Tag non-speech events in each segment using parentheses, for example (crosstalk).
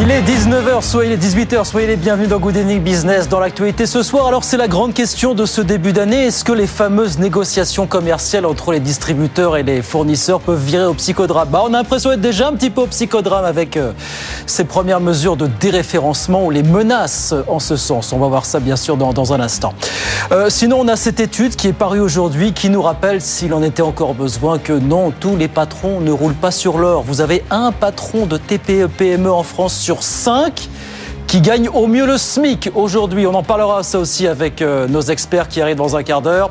Il est 19h, soyez les 18h, soyez les bienvenus dans Good Evening Business. Dans l'actualité ce soir, alors c'est la grande question de ce début d'année. Est-ce que les fameuses négociations commerciales entre les distributeurs et les fournisseurs peuvent virer au psychodrame? Bah, On a l'impression d'être déjà un petit peu au psychodrame avec euh, ces premières mesures de déréférencement ou les menaces en ce sens. On va voir ça bien sûr dans, dans un instant. Euh, sinon, on a cette étude qui est parue aujourd'hui qui nous rappelle, s'il en était encore besoin, que non, tous les patrons ne roulent pas sur l'or. Vous avez un patron de TPE-PME en France sur 5 qui gagne au mieux le SMIC aujourd'hui. On en parlera ça aussi avec euh, nos experts qui arrivent dans un quart d'heure.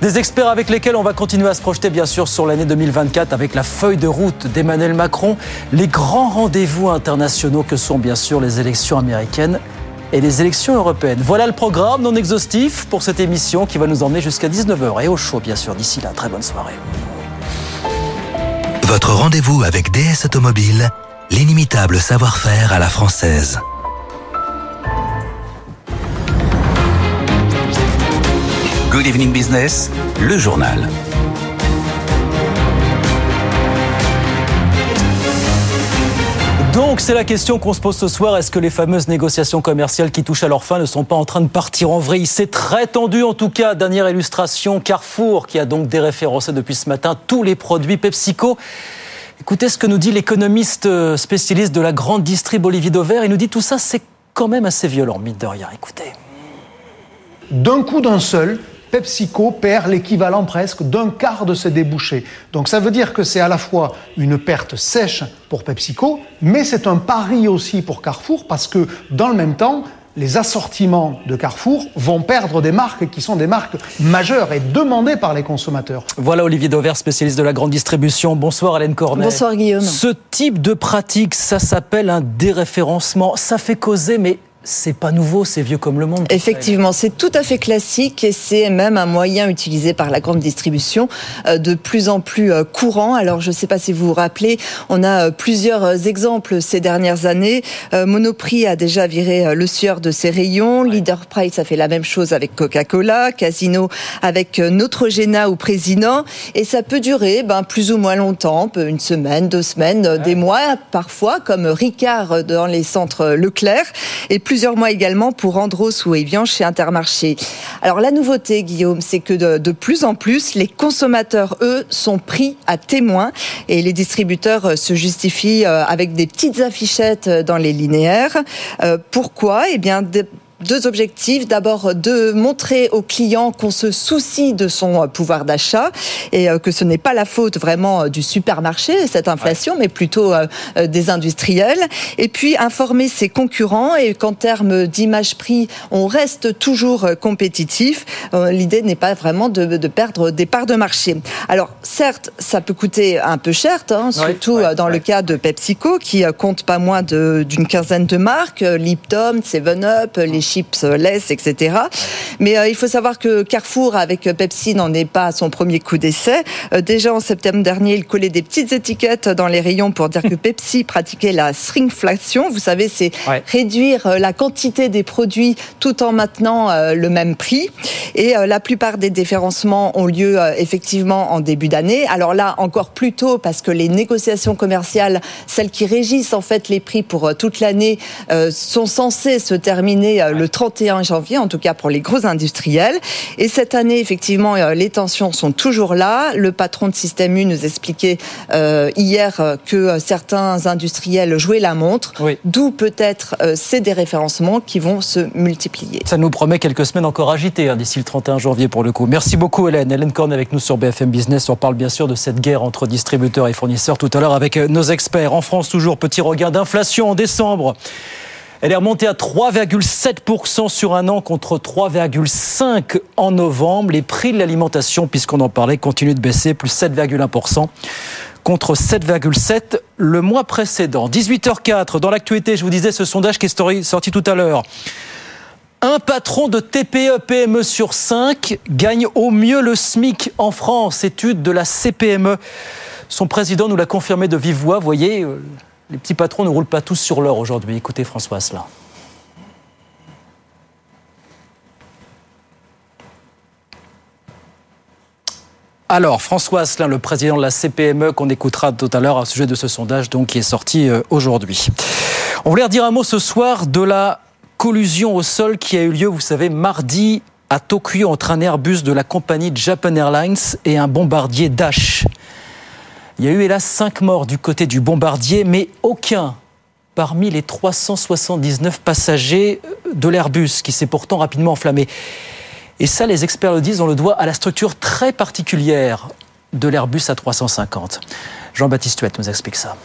Des experts avec lesquels on va continuer à se projeter bien sûr sur l'année 2024 avec la feuille de route d'Emmanuel Macron, les grands rendez-vous internationaux que sont bien sûr les élections américaines et les élections européennes. Voilà le programme non exhaustif pour cette émission qui va nous emmener jusqu'à 19h et au chaud bien sûr. D'ici là, très bonne soirée. Votre rendez-vous avec DS Automobile, l'inimitable savoir-faire à la française. Good Evening Business, le journal. Donc c'est la question qu'on se pose ce soir. Est-ce que les fameuses négociations commerciales qui touchent à leur fin ne sont pas en train de partir en vrille? C'est très tendu en tout cas. Dernière illustration, Carrefour qui a donc déréférencé depuis ce matin tous les produits PepsiCo. Écoutez ce que nous dit l'économiste euh, spécialiste de la grande distrib Olivier Dauvert. Il nous dit tout ça c'est quand même assez violent, mine de rien. Écoutez. D'un coup d'un seul, PepsiCo perd l'équivalent presque d'un quart de ses débouchés. Donc ça veut dire que c'est à la fois une perte sèche pour PepsiCo, mais c'est un pari aussi pour Carrefour parce que dans le même temps, les assortiments de Carrefour vont perdre des marques qui sont des marques majeures et demandées par les consommateurs. Voilà Olivier Dauvert, spécialiste de la grande distribution. Bonsoir Hélène Cornet. Bonsoir Guillaume. Ce type de pratique, ça s'appelle un déréférencement. Ça fait causer, mais c'est pas nouveau, c'est vieux comme le monde. Effectivement, c'est tout à fait classique et c'est même un moyen utilisé par la grande distribution euh, de plus en plus euh, courant. Alors, je ne sais pas si vous vous rappelez, on a euh, plusieurs exemples ces dernières années. Monoprix a déjà viré le sieur de ses rayons. Leader Price a fait la même chose avec Coca-Cola. Casino avec Neutrogena ou Président. Et ça peut durer ben, plus ou moins longtemps, une semaine, deux semaines, des mois parfois, comme Ricard dans les centres Leclerc. Et plus plusieurs mois également pour Andros ou Evian chez Intermarché. Alors la nouveauté, Guillaume, c'est que de, plus en plus, les consommateurs, eux, sont pris à témoin et les distributeurs euh, se justifient euh, avec des petites affichettes euh, dans les linéaires. pourquoi? Eh bien, deux objectifs. D'abord, de montrer aux clients qu'on se soucie de son pouvoir d'achat et euh, que ce n'est pas la faute vraiment euh, du supermarché, cette inflation, mais plutôt euh, des industriels. Et puis, informer ses concurrents et qu'en termes d'image-prix, on reste toujours compétitif. L'idée n'est pas vraiment de, perdre des parts de marché. Alors, certes, ça peut coûter un peu cher, hein, surtout dans le cas de PepsiCo, qui compte pas moins d'une quinzaine de marques, Lipton, Seven Up, les chips laisse, etc. Mais euh, il faut savoir que Carrefour, avec Pepsi, n'en est pas à son premier coup d'essai. Euh, déjà en septembre dernier, il collait des petites étiquettes dans les rayons pour dire que Pepsi (laughs) pratiquait la shrinkflation. Vous savez, c'est réduire euh, la quantité des produits tout en maintenant le même prix. Et la plupart des déférencements ont lieu effectivement en début d'année. Alors là, encore plus tôt, parce que les négociations commerciales, celles qui régissent en fait les prix pour toute l'année, sont censées se terminer le 31 janvier, en tout cas pour les gros industriels. Et cette année, effectivement, euh, les tensions sont toujours là. Le patron de Système U nous expliquait euh, hier que certains industriels jouaient la montre, d'où peut-être euh, ces déréférencements qui vont se multiplier. Ça nous promet quelques semaines encore agitées hein, d'ici le 31 janvier pour le coup. Merci beaucoup Hélène. Hélène Korn avec nous sur BFM Business. On parle bien sûr de cette guerre entre distributeurs et fournisseurs tout à l'heure avec nos experts. En France, toujours petit regain d'inflation en décembre. Elle est remontée à 3,7% sur un an contre 3,5% en novembre. Les prix de l'alimentation, puisqu'on en parlait, continuent de baisser, plus 7,1% contre 7,7 le mois précédent. 18h04, dans l'actualité, je vous disais ce sondage qui est sorti tout à l'heure. Un patron de TPE-PME sur 5 gagne au mieux le SMIC en France, étude de la CPME Son président nous l'a confirmé de vive voix. Voyez, euh, les petits patrons ne roulent pas tous sur l'or aujourd'hui. Écoutez François Asselin. Alors, François Asselin, le président de la CPME, qu'on écoutera tout à l'heure à sujet de ce sondage donc, qui est sorti euh, aujourd'hui. On voulait redire un mot ce soir de la collusion au sol qui a eu lieu, vous savez, mardi à Tokyo entre un Airbus de la compagnie Japan Airlines et un bombardier Dash. Il y a eu hélas cinq morts du côté du bombardier, mais aucun parmi les 379 passagers de l'Airbus qui s'est pourtant rapidement enflammé. Et ça, les experts le disent, on le doit à la structure très particulière de l'Airbus A350. Jean-Baptiste Huette nous explique ça.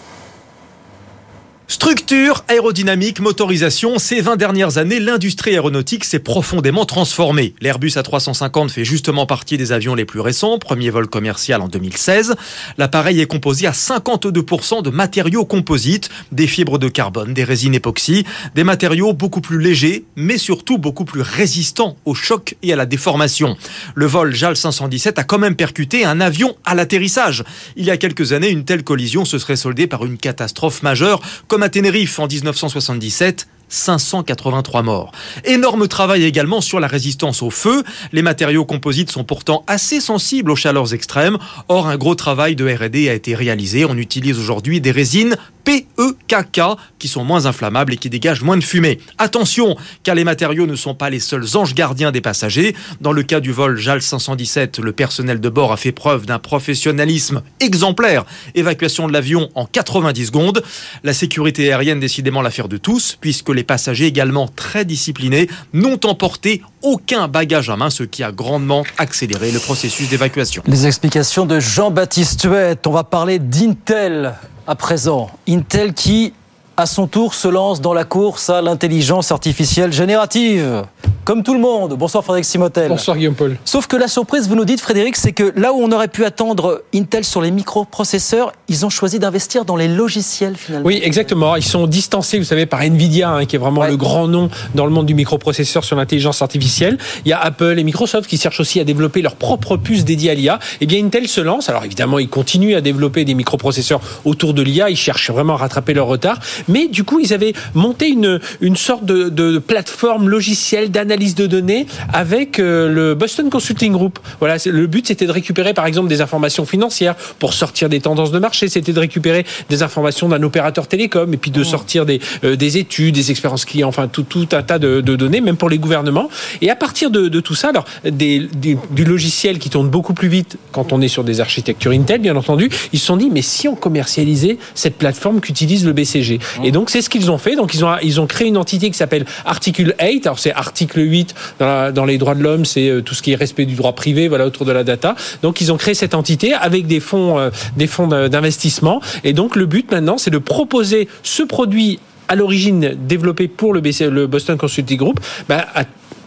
Structure, aérodynamique, motorisation, ces 20 dernières années, l'industrie aéronautique s'est profondément transformée. L'Airbus A350 fait justement partie des avions les plus récents, premier vol commercial en 2016. L'appareil est composé à 52% de matériaux composites, des fibres de carbone, des résines époxy, des matériaux beaucoup plus légers, mais surtout beaucoup plus résistants au choc et à la déformation. Le vol JAL 517 a quand même percuté un avion à l'atterrissage. Il y a quelques années, une telle collision se serait soldée par une catastrophe majeure, à Tenerife en 1977 583 morts. Énorme travail également sur la résistance au feu. Les matériaux composites sont pourtant assez sensibles aux chaleurs extrêmes. Or, un gros travail de R&D a été réalisé. On utilise aujourd'hui des résines PEKK qui sont moins inflammables et qui dégagent moins de fumée. Attention, car les matériaux ne sont pas les seuls anges gardiens des passagers. Dans le cas du vol JAL 517, le personnel de bord a fait preuve d'un professionnalisme exemplaire. Évacuation de l'avion en 90 secondes. La sécurité aérienne décidément l'affaire de tous, puisque les passagers également très disciplinés n'ont emporté aucun bagage à main, ce qui a grandement accéléré le processus d'évacuation. Les explications de Jean-Baptiste Huette. On va parler d'Intel à présent. Intel qui, à son tour, se lance dans la course à l'intelligence artificielle générative comme tout le monde. Bonsoir Frédéric Simotel. Bonsoir Guillaume Paul. Sauf que la surprise, vous nous dites Frédéric, c'est que là où on aurait pu attendre Intel sur les microprocesseurs, ils ont choisi d'investir dans les logiciels finalement. Oui, exactement. Ils sont distancés, vous savez, par Nvidia, hein, qui est vraiment Ouais. le grand nom dans le monde du microprocesseur sur l'intelligence artificielle. Il y a Apple et Microsoft qui cherchent aussi à développer leur propre puce dédiée à l'IA. Eh bien, Intel se lance. Alors évidemment, ils continuent à développer des microprocesseurs autour de l'IA. Ils cherchent vraiment à rattraper leur retard. Mais du coup, ils avaient monté une, une sorte de, de plateforme logicielle d'analyse de données avec euh, le Boston Consulting Group. Voilà, le but c'était de récupérer par exemple des informations financières pour sortir des tendances de marché, c'était de récupérer des informations d'un opérateur télécom et puis de sortir des, euh, des études, des expériences clients, enfin tout, tout un tas de, de données, même pour les gouvernements. Et à partir de, de tout ça, alors des, des- du logiciel qui tourne beaucoup plus vite quand on est sur des architectures Intel, bien entendu, ils se sont dit mais si on commercialisait cette plateforme qu'utilise le BCG. Et donc c'est ce qu'ils ont fait. Donc ils ont ils ont créé une entité qui s'appelle Article 8. Alors c'est article 8 dans, la- dans les droits de l'homme, c'est euh, tout ce qui est respect du droit privé, voilà autour de la data. Donc ils ont créé cette entité avec des fonds euh, des fonds d'investissement. Et donc le but maintenant, c'est de proposer ce produit à l'origine développé pour le, BC, le Boston Consulting Group, bah, à,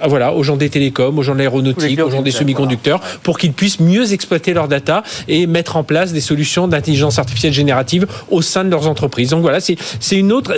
voilà, aux gens des télécoms, aux gens de l'aéronautique, aux gens des semi-conducteurs, pour qu'ils puissent mieux exploiter leurs data et mettre en place des solutions d'intelligence artificielle générative au sein de leurs entreprises. Donc voilà, c'est une autre,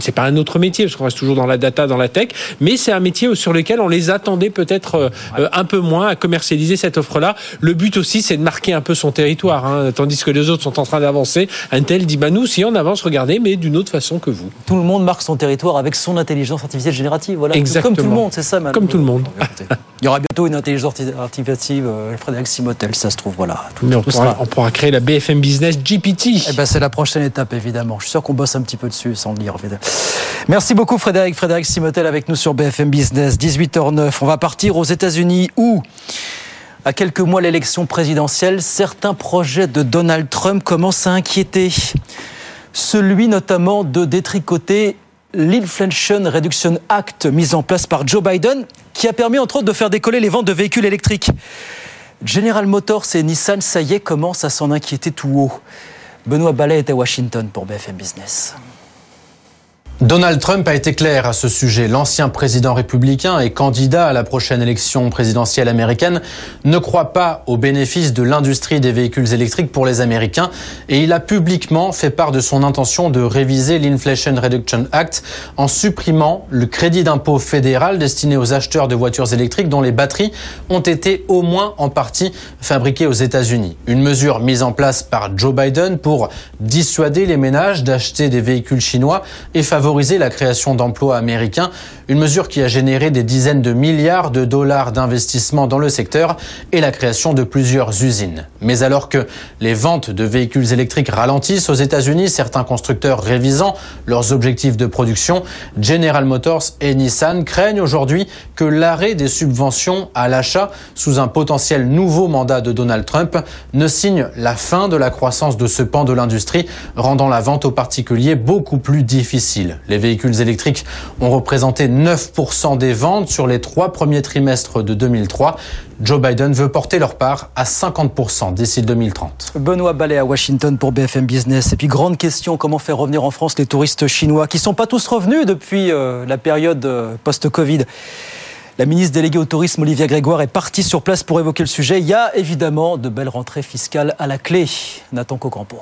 c'est pas un autre métier parce qu'on reste toujours dans la data, dans la tech, mais c'est un métier sur lequel on les attendait peut-être euh, euh, un peu moins à commercialiser cette offre-là. Le but aussi, c'est de marquer un peu son territoire, hein, tandis que les autres sont en train d'avancer. Intel dit bah nous, si on avance, regardez, mais d'une autre façon que vous. Tout le monde marque son territoire avec son intelligence artificielle générative. Voilà. Exactement. Comme tout le monde, c'est ça. Comme tout le monde. (laughs) Il y aura bientôt une intelligence artificielle, euh, Frédéric Simotel, ça se trouve, voilà. Tout, Mais on tout pourra, sera- on pourra créer la BFM Business GPT. Eh ben, c'est la prochaine étape, évidemment. Je suis sûr qu'on bosse un petit peu dessus, sans le dire. évidemment. Merci beaucoup, Frédéric. Frédéric Simotel avec nous sur BFM Business, 18h09. On va partir aux États-Unis où, à quelques mois de l'élection présidentielle, certains projets de Donald Trump commencent à inquiéter. Celui notamment de détricoter l'Inflation Reduction Act mis en place par Joe Biden, qui a permis entre autres de faire décoller les ventes de véhicules électriques. General Motors et Nissan, ça y est, commencent à s'en inquiéter tout haut. Benoît Ballet est à Washington pour BFM Business. Donald Trump a été clair à ce sujet. L'ancien président républicain et candidat à la prochaine élection présidentielle américaine ne croit pas aux bénéfices de l'industrie des véhicules électriques pour les Américains et il a publiquement fait part de son intention de réviser l'Inflation Reduction Act en supprimant le crédit d'impôt fédéral destiné aux acheteurs de voitures électriques dont les batteries ont été au moins en partie fabriquées aux États-Unis. Une mesure mise en place par Joe Biden pour dissuader les ménages d'acheter des véhicules chinois et favoriser favoriser la création d'emplois américains, une mesure qui a généré des dizaines de milliards de dollars d'investissement dans le secteur et la création de plusieurs usines. Mais alors que les ventes de véhicules électriques ralentissent aux États-Unis, certains constructeurs révisant leurs objectifs de production, General Motors et Nissan craignent aujourd'hui que l'arrêt des subventions à l'achat sous un potentiel nouveau mandat de Donald Trump ne signe la fin de la croissance de ce pan de l'industrie, rendant la vente aux particuliers beaucoup plus difficile. Les véhicules électriques ont représenté 9% des ventes sur les trois premiers trimestres de 2003. Joe Biden veut porter leur part à 50% d'ici 2030. Benoît Ballet à Washington pour BFM Business. Et puis grande question, comment faire revenir en France les touristes chinois qui ne sont pas tous revenus depuis euh, la période euh, post-Covid? La ministre déléguée au tourisme, Olivia Grégoire, est partie sur place pour évoquer le sujet. Il y a évidemment de belles rentrées fiscales à la clé. Nathan Cocampo.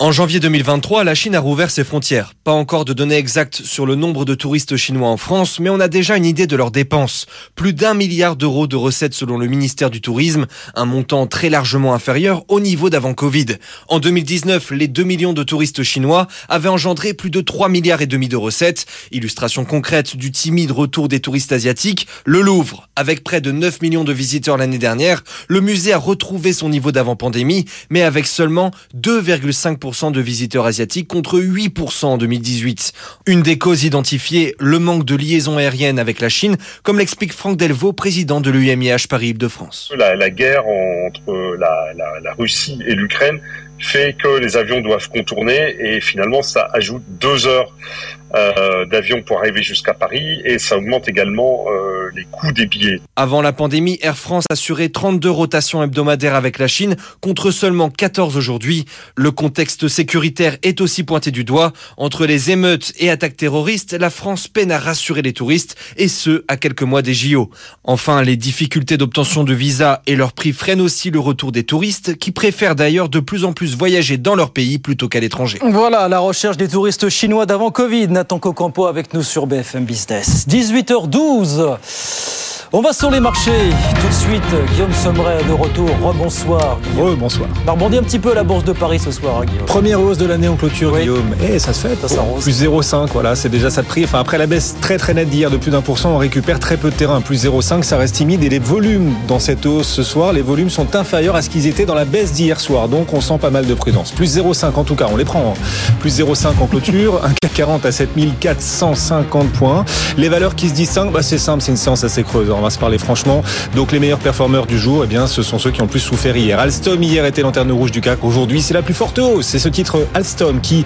En janvier 2023, la Chine a rouvert ses frontières. Pas encore de données exactes sur le nombre de touristes chinois en France, mais on a déjà une idée de leurs dépenses. Plus d'un milliard d'euros de recettes selon le ministère du Tourisme, un montant très largement inférieur au niveau d'avant Covid. En 2019, les 2 millions de touristes chinois avaient engendré plus de 3 milliards et demi de recettes. Illustration concrète du timide retour des touristes asiatiques, le Louvre, avec près de 9 millions de visiteurs l'année dernière, le musée a retrouvé son niveau d'avant pandémie, mais avec seulement 2,5 de visiteurs asiatiques contre 8% en 2018. Une des causes identifiées, le manque de liaison aérienne avec la Chine, comme l'explique Franck Delvaux, président de l'UMIH Paris-Île-de-France. La, la, guerre entre la Russie et l'Ukraine fait que les avions doivent contourner et finalement ça ajoute deux heures euh, d'avion pour arriver jusqu'à Paris et ça augmente également euh, les coûts des billets. Avant la pandémie, Air France assurait 32 rotations hebdomadaires avec la Chine contre seulement 14 aujourd'hui. Le contexte sécuritaire est aussi pointé du doigt. Entre les émeutes et attaques terroristes, la France peine à rassurer les touristes et ce, à quelques mois des JO. Enfin, les difficultés d'obtention de visa et leur prix freinent aussi le retour des touristes qui préfèrent d'ailleurs de plus en plus voyager dans leur pays plutôt qu'à l'étranger. Voilà la recherche des touristes chinois d'avant Covid. Nathan Cocampo avec nous sur BFM Business. 18h12. On va sur les marchés. Tout de suite, Guillaume Sommeray de retour. Rebonsoir. Rebonsoir. On a rebondi un petit peu à la bourse de Paris ce soir, hein, Guillaume. Première hausse de l'année en clôture, Guillaume. Et eh, ça se fait. Ça plus 0,5, voilà, c'est déjà ça de prix. Enfin, après la baisse très très nette d'hier de plus d'un pour cent, on récupère très peu de terrain. Plus 0,5, ça reste timide. Et les volumes dans cette hausse ce soir, les volumes sont inférieurs à ce qu'ils étaient dans la baisse d'hier soir. Donc on sent pas mal de prudence. Plus 0,5 en tout cas, on les prend. Hein. Plus 0,5 en clôture. (laughs) un CAC 40 à 7450 points. Les valeurs qui se distinguent, bah, c'est simple, c'est une séance assez creuse. On va se parler franchement. Donc les meilleurs performeurs du jour, eh bien, ce sont ceux qui ont plus souffert hier. Alstom hier était lanterne rouge du CAC. Aujourd'hui, c'est la plus forte hausse. C'est ce titre Alstom qui,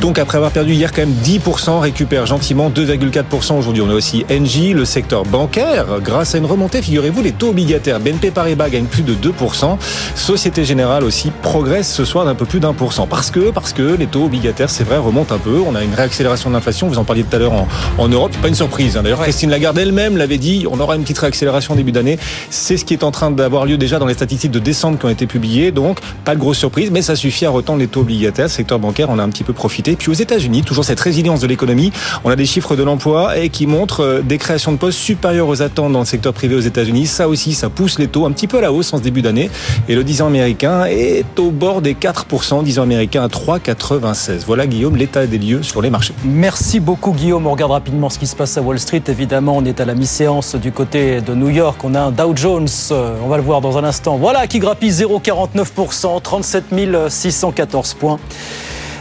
donc après avoir perdu hier quand même 10%, récupère gentiment 2,4% aujourd'hui. On a aussi Engie, le secteur bancaire, grâce à une remontée, figurez-vous, les taux obligataires. BNP Paribas gagne plus de 2%. Société Générale aussi progresse ce soir d'un peu plus d'un pour cent. Parce que, parce que les taux obligataires, c'est vrai, remontent un peu. On a une réaccélération de l'inflation. Vous en parliez tout à l'heure en, Europe. Pas une surprise. Hein. D'ailleurs, Christine Lagarde elle-même l'avait dit. On aura une petite réaccélération début d'année. C'est ce qui est en train d'avoir lieu déjà dans les statistiques de décembre qui ont été publiées. Donc, pas de grosse surprise, mais ça suffit à retendre les taux obligataires. Le secteur bancaire, on a un petit peu profité. Puis aux États-Unis, toujours cette résilience de l'économie. On a des chiffres de l'emploi et qui montrent euh, des créations de postes supérieures aux attentes dans le secteur privé aux États-Unis. Ça aussi, ça pousse les taux un petit peu à la hausse en ce début d'année. Et le 10 ans américain est au bord des 4%, 10 ans américain à 3,96. Voilà, Guillaume, l'état des lieux sur les marchés. Merci beaucoup, Guillaume. On regarde rapidement ce qui se passe à Wall Street. Évidemment, on est à la mi-séance du côté de New York. On a un Dow Jones, euh, on va le voir dans un instant. Voilà qui grappille 0,49%, 37 614 points.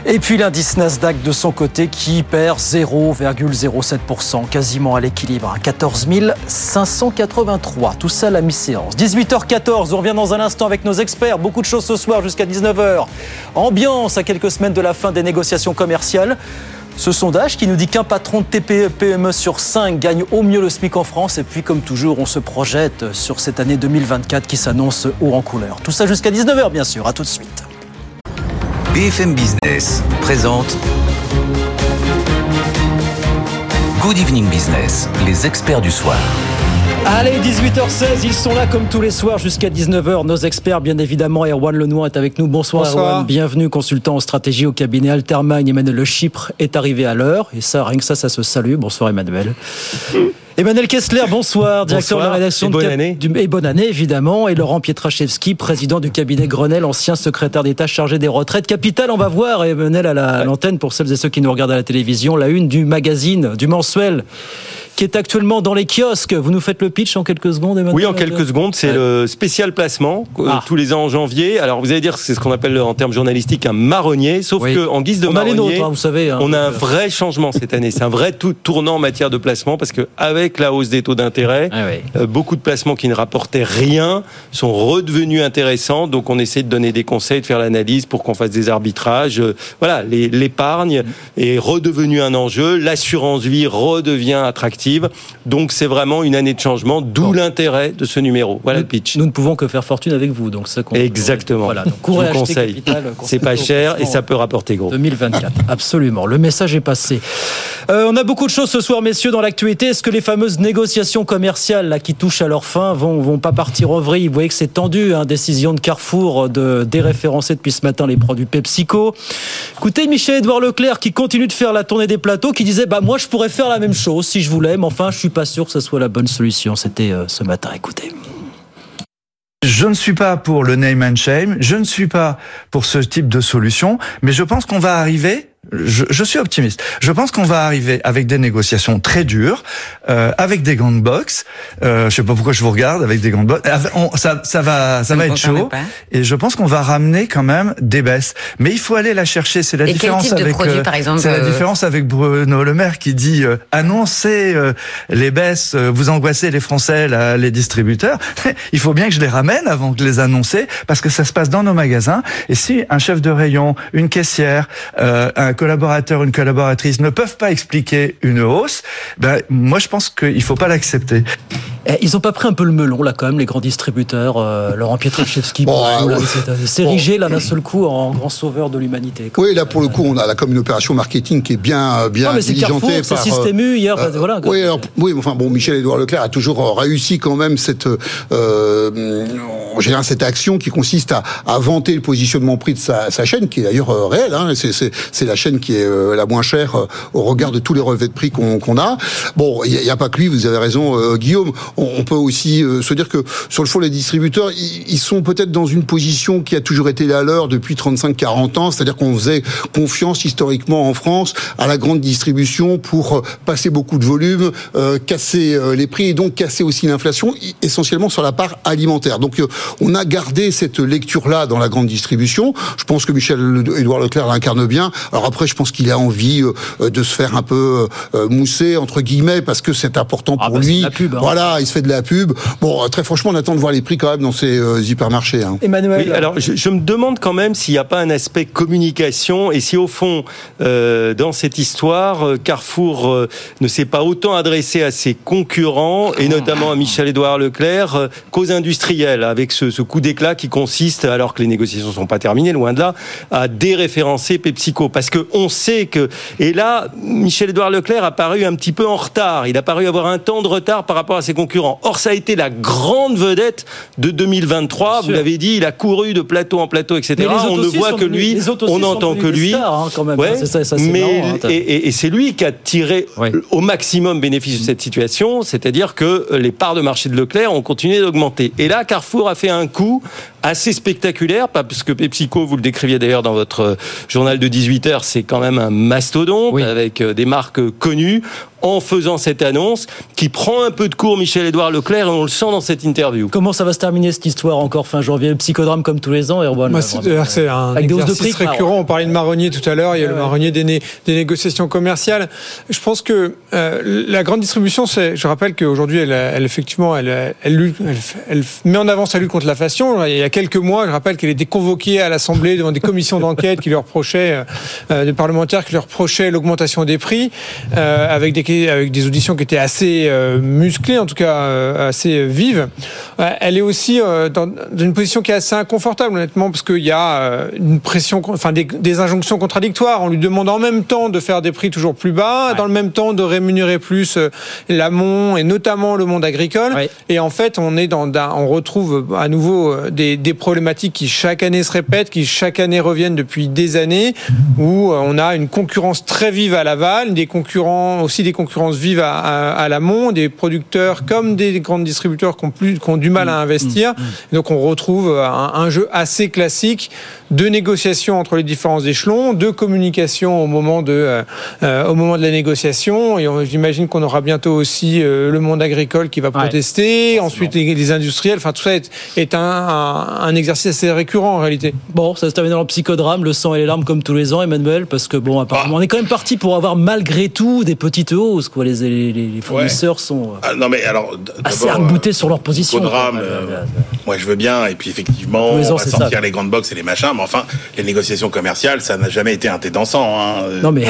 Et puis l'indice Nasdaq de son côté qui perd 0,07%, quasiment à l'équilibre, à 14 583. Tout ça à la mi-séance. 18h14, on revient dans un instant avec nos experts. Beaucoup de choses ce soir jusqu'à 19h. Ambiance à quelques semaines de la fin des négociations commerciales ce sondage qui nous dit qu'un patron de TPE-PME sur 5 gagne au mieux le SMIC en France. Et puis, comme toujours, on se projette sur cette année 2024 qui s'annonce haut en couleur. Tout ça jusqu'à 19h, bien sûr. À tout de suite. BFM Business présente Good Evening Business, les experts du soir. Allez, 18h16, ils sont là comme tous les soirs jusqu'à 19h. Nos experts, bien évidemment, Erwan Lenoir est avec nous. Bonsoir, Bonsoir. Erwan. Bienvenue, consultant en stratégie au cabinet Altermagne. Emmanuel Le Chypre est arrivé à l'heure. Et ça, rien que ça, ça se salue. Bonsoir, Emmanuel. Emmanuel Kessler, bonsoir, directeur Bonsoir de la rédaction et bonne année. du- et bonne année, évidemment. Et Laurent Pietraszewski, président du cabinet Grenelle, ancien secrétaire d'État chargé des retraites. Capital, on va voir, Emmanuel, à la- à l'antenne, pour celles et ceux qui nous regardent à la télévision, la une du magazine, du mensuel, qui est actuellement dans les kiosques. Vous nous faites le pitch en quelques secondes, Emmanuel Oui, en quelques secondes, c'est le spécial placement euh, Ah. tous les ans en janvier. Alors vous allez dire que c'est ce qu'on appelle en termes journalistiques un marronnier, sauf Oui. que en guise de On a les marronnier, nôtres, hein, vous savez, hein. on a un vrai changement cette année. C'est un vrai tout tournant en matière de placement parce que avec la hausse des taux d'intérêt, Ah oui. euh, beaucoup de placements qui ne rapportaient rien sont redevenus intéressants. Donc on essaie de donner des conseils, de faire l'analyse pour qu'on fasse des arbitrages. Euh, Voilà, l'épargne est redevenue un enjeu, l'assurance vie redevient attractive. Donc c'est vraiment une année de changement, d'où l'intérêt de ce numéro. Voilà le pitch. Nous ne pouvons que faire fortune avec vous, donc ça. Exactement. Voilà, donc Je courez vous conseille. (laughs) Euh, C'est pas cher et ça peut rapporter gros. 2024, absolument. Le message est passé. Euh, on a beaucoup de choses ce soir, messieurs, dans l'actualité. Est-ce que les fameuses négociations commerciales là, qui touchent à leur fin vont, vont pas partir en vrille Vous voyez que c'est tendu. Hein, décision de Carrefour de déréférencer depuis ce matin les produits PepsiCo. Écoutez, Michel-Édouard Leclerc qui continue de faire la tournée des plateaux, qui disait bah moi je pourrais faire la même chose si je voulais, mais enfin je suis pas sûr que ce soit la bonne solution. C'était euh, ce matin. Écoutez. Je ne suis pas pour le name and shame, je ne suis pas pour ce type de solution, mais je pense qu'on va arriver. Je, je suis optimiste. Je pense qu'on va arriver avec des négociations très dures, euh, avec des gants de boxe. Euh, je sais pas pourquoi je vous regarde avec des gants de boxe. On- ça, ça va, ça va être chaud. pas. Et je pense qu'on va ramener quand même des baisses. Mais il faut aller la chercher. C'est la Et quel différence type de avec. produit, euh, par exemple, C'est la euh, différence avec Bruno Le Maire qui dit euh, annoncez euh, les baisses, euh, vous angoissez les Français, là, les distributeurs. (laughs) il faut bien que je les ramène avant de les annoncer parce que ça se passe dans nos magasins. Et si un chef de rayon, une caissière, euh, un collaborateur, une collaboratrice ne peuvent pas expliquer une hausse, ben moi je pense qu'il faut pas l'accepter. Eh, Ils ont pas pris un peu le melon là quand même les grands distributeurs, euh, Laurent Pietraszewski, Bon, là, ouais. c'est- érigé là d'un seul coup en grand sauveur de l'humanité. Oui, là pour le coup, on a là comme une opération marketing qui est bien euh, bien Non, mais diligentée c'est Système U hier, euh, voilà. Oui, alors, oui, enfin bon, Michel Édouard Leclerc a toujours euh, réussi quand même cette euh, en général cette action qui consiste à, à vanter le positionnement prix de sa, sa chaîne, qui est d'ailleurs euh, réel. Hein, c'est, la chaîne qui est euh, la moins chère euh, au regard de tous les relevés de prix qu'on, a. Bon, il n'y a, pas que lui. Vous avez raison, euh, Guillaume. On, peut aussi euh, se dire que sur le fond, les distributeurs, ils, sont peut-être dans une position qui a toujours été la leur depuis 35-40 ans, c'est-à-dire qu'on faisait confiance historiquement en France à la grande distribution pour euh, passer beaucoup de volume, euh, casser les prix et donc casser aussi l'inflation, essentiellement sur la part alimentaire. Donc on a gardé cette lecture-là dans la grande distribution. Je pense que Michel Édouard Leclerc l'incarne bien. Alors après, je pense qu'il a envie de se faire un peu mousser entre guillemets parce que c'est important pour bah, lui. pub, hein. Voilà, il se fait de la pub. Bon, très franchement, on attend de voir les prix quand même dans ces euh, hypermarchés. Hein. Emmanuel. Oui, alors je, je me demande quand même s'il n'y a pas un aspect communication et si au fond, euh, dans cette histoire, euh, Carrefour euh, ne s'est pas autant adressé à ses concurrents et notamment à Michel-Édouard Leclerc euh, qu'aux industriels, avec ce, ce coup d'éclat qui consiste, alors que les négociations ne sont pas terminées, loin de là, à déréférencer PepsiCo. Parce que on sait que... Et là, Michel-Édouard Leclerc a paru un petit peu en retard. Il a paru avoir un temps de retard par rapport à ses concurrents. Or, ça a été la grande vedette de 2023. Vous l'avez dit, il a couru de plateau en plateau, etc. On ne voit que lui, les on n'entend que lui. stars, hein, quand même. Ouais. C'est ça- ça, c'est Mais marrant, hein. et, et- et c'est lui qui a tiré au maximum bénéfice de cette situation, c'est-à-dire que les parts de marché de Leclerc ont continué d'augmenter. Et là, Carrefour a fait un coup assez spectaculaire, parce que PepsiCo, vous le décriviez d'ailleurs dans votre journal de 18 heures, c'est quand même un mastodonte avec euh, des marques connues en faisant cette annonce qui prend un peu de cours Michel-Édouard Leclerc et on le sent dans cette interview. Comment ça va se terminer cette histoire encore fin janvier? Le psychodrame comme tous les ans, Erwan Moi, là, c'est un Avec de exercice prix, récurrent. On parlait de marronnier tout à l'heure. Il y a le marronnier des, né- des négociations commerciales. Je pense que euh, la grande distribution, c'est. Je rappelle qu'aujourd'hui, elle, elle effectivement, elle, elle, lutte- elle, elle met en avant sa lutte contre l'inflation. Il y a a quelques mois. Je rappelle qu'elle était convoquée à l'Assemblée devant des commissions d'enquête qui lui reprochaient, euh, des parlementaires qui lui reprochaient l'augmentation des prix, euh, avec, des, avec des auditions qui étaient assez euh, musclées, en tout cas euh, assez vives. Euh, elle est aussi euh, dans, dans une position qui est assez inconfortable, honnêtement, parce qu'il y a euh, une pression, enfin des, des injonctions contradictoires. On lui demande en même temps de faire des prix toujours plus bas, dans le même temps de rémunérer plus euh, l'amont et notamment le monde agricole. Et en fait, on est dans, on retrouve à nouveau euh, des, des problématiques qui chaque année se répètent, qui chaque année reviennent depuis des années, où euh, on a une concurrence très vive à l'aval, des concurrents aussi des concurrences vives à, à, à l'amont, des producteurs comme des grands distributeurs qui ont plus, qui ont du mal à investir. Donc on retrouve un, un jeu assez classique de négociation entre les différents échelons, de communication au moment de, euh, euh, au moment de la négociation. Et j'imagine qu'on aura bientôt aussi euh, le monde agricole qui va protester, ensuite les, les industriels. Enfin, tout ça est, est un, un, un exercice assez récurrent en réalité. Bon, ça se termine dans le psychodrame, le sang et les larmes comme tous les ans, Emmanuel, parce que bon, apparemment, on est quand même parti pour avoir malgré tout des petites hausses. Quoi. Les, les, les fournisseurs sont euh, Ah, non mais alors d- assez d'abord, arc-boutés sur leur position. Drame, quoi. euh, moi je veux bien, et puis effectivement, on va sortir ça. les grandes boxes et les machins, mais enfin, les négociations commerciales, ça n'a jamais été un thé dansant. Hein. Non, mais-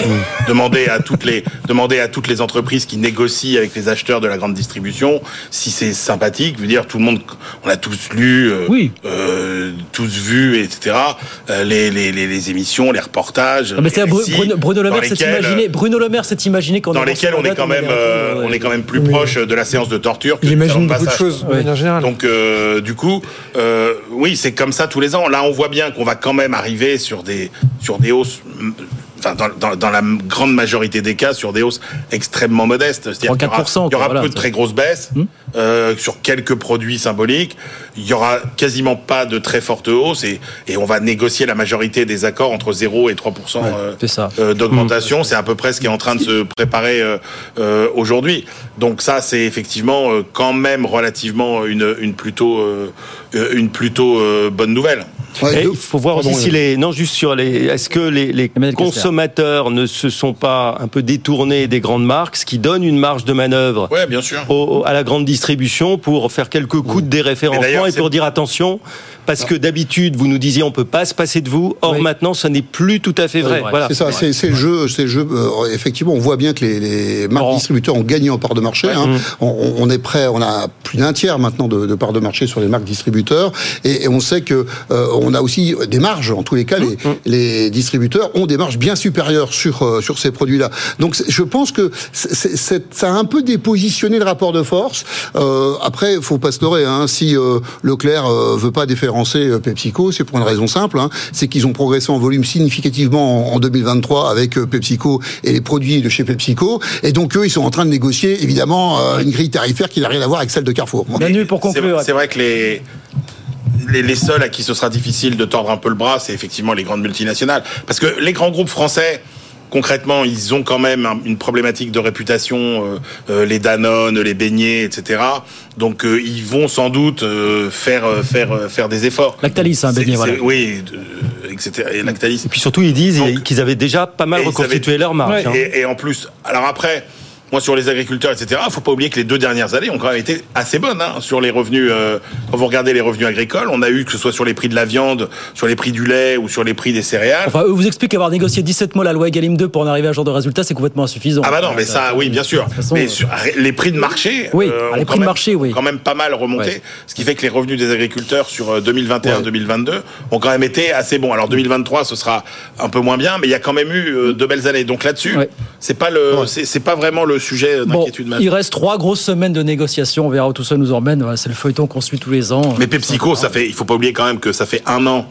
Demandez à toutes les, demandez à toutes les entreprises qui négocient avec les acheteurs de la grande distribution si c'est sympathique. Je veux dire, tout le monde, on a tous lu, euh, euh, tous vu, etc. euh, les, les, les, les émissions, les reportages. Mais c'est les récits Bruno, Bruno Le Maire s'est imaginé, Bruno Le Maire s'est imaginé qu'en dans lesquels on est quand même, euh, on est quand même plus proche de la séance de torture que Il imagine beaucoup de choses. Donc, euh, du coup, euh, oui, c'est comme ça tous les ans. Là, on voit bien qu'on va quand même arriver sur des sur des hausses. mm, Enfin, dans, dans, dans la grande majorité des cas, sur des hausses extrêmement modestes. C'est-à-dire qu'il y aura, 3-4%, il y aura voilà. peu de très grosses baisses euh, sur quelques produits symboliques. Il y aura quasiment pas de très fortes hausses et, et on va négocier la majorité des accords entre 0 et 3% euh, euh, d'augmentation. C'est à peu près ce qui est en train de se préparer euh, euh, aujourd'hui. Donc ça, c'est effectivement euh, quand même relativement une, une plutôt une plutôt euh, bonne nouvelle. Il faut voir aussi si les non juste sur les est-ce que les, les consommateurs ne se sont pas un peu détournés des grandes marques, ce qui donne une marge de manœuvre Ouais, bien sûr. au- à la grande distribution pour faire quelques coups de Mais déréférencement et pour dire attention parce que d'habitude vous nous disiez on peut pas se passer de vous. Or maintenant ce n'est plus tout à fait vrai. Voilà. C'est ça, c'est le jeu, c'est le jeu. euh, effectivement, on voit bien que les, les marques distributeurs ont gagné en part de marché. hein. On, on est prêt, on a plus d'un tiers maintenant de, de part de marché sur les marques distributeurs, et, et on sait que euh, on a aussi des marges. En tous les cas, les, les distributeurs ont des marges bien supérieures sur euh, sur ces produits-là. Donc, je pense que ça a un peu dépositionné le rapport de force. Euh, après, faut pas se leurrer. Hein, si euh, Leclerc euh, veut pas déférencer euh, PepsiCo, c'est pour une raison simple. Hein, c'est qu'ils ont progressé en volume significativement en, en 2023 avec euh, PepsiCo et les produits de chez PepsiCo. Et donc eux, ils sont en train de négocier évidemment euh, une grille tarifaire qui n'a rien à voir avec celle de Carrefour. Manu, pour C'est vrai- C'est vrai que les, les, les seuls à qui ce sera difficile de tordre un peu le bras, c'est effectivement les grandes multinationales. Parce que les grands groupes français, concrètement, ils ont quand même un- une problématique de réputation, euh, euh, les Danone, les beignets, etc. Donc euh, ils vont sans doute euh, faire euh, faire euh, faire des efforts. Lactalis, un C'est- beignet, voilà. Oui, euh, etc. Et Lactalis. Et puis surtout ils disent qu'ils avaient déjà pas mal reconstitué avaient- leur marge. hein. Et, et en plus, alors après, moi sur les agriculteurs, etc. Faut pas oublier que les deux dernières années ont quand même été assez bonnes hein, sur les revenus. euh, quand vous regardez les revenus agricoles, on a eu que ce soit sur les prix de la viande, sur les prix du lait ou sur les prix des céréales. Enfin, eux vous expliquent qu'avoir négocié 17 mois la loi Egalim 2 pour en arriver à ce genre de résultat, c'est complètement insuffisant. Ah bah non, mais ça, oui, bien sûr. façon, mais euh, sur les prix de marché, Oui, euh, ah, les ont prix quand de même- marché, oui. quand même pas mal remonté. Ouais. Ce qui fait que les revenus des agriculteurs sur euh, 2021-2022 ont quand même été assez bons. Alors 2023, ce sera un peu moins bien, mais il y a quand même eu euh, de belles années. Donc là-dessus, c'est pas le, c'est pas vraiment le sujet d'inquiétude majeure. Il reste trois grosses semaines de négociations. On verra où tout ça nous emmène. Voilà, c'est le feuilleton qu'on suit tous les ans. Mais PepsiCo, ça fait, il faut pas oublier quand même que ça fait un an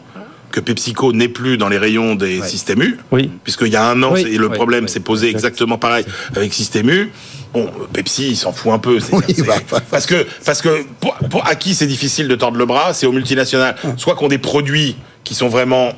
que PepsiCo n'est plus dans les rayons des systèmes U. Oui. Puisqu'il y a un an, Oui. le Oui, problème s'est posé exactement pareil avec système U. Bon, euh, Pepsi, il s'en fout un peu. c'est- c'est- parce que, parce que pour, pour- à qui c'est difficile de tordre le bras, c'est aux multinationales. Soit qu'on des produits qui sont vraiment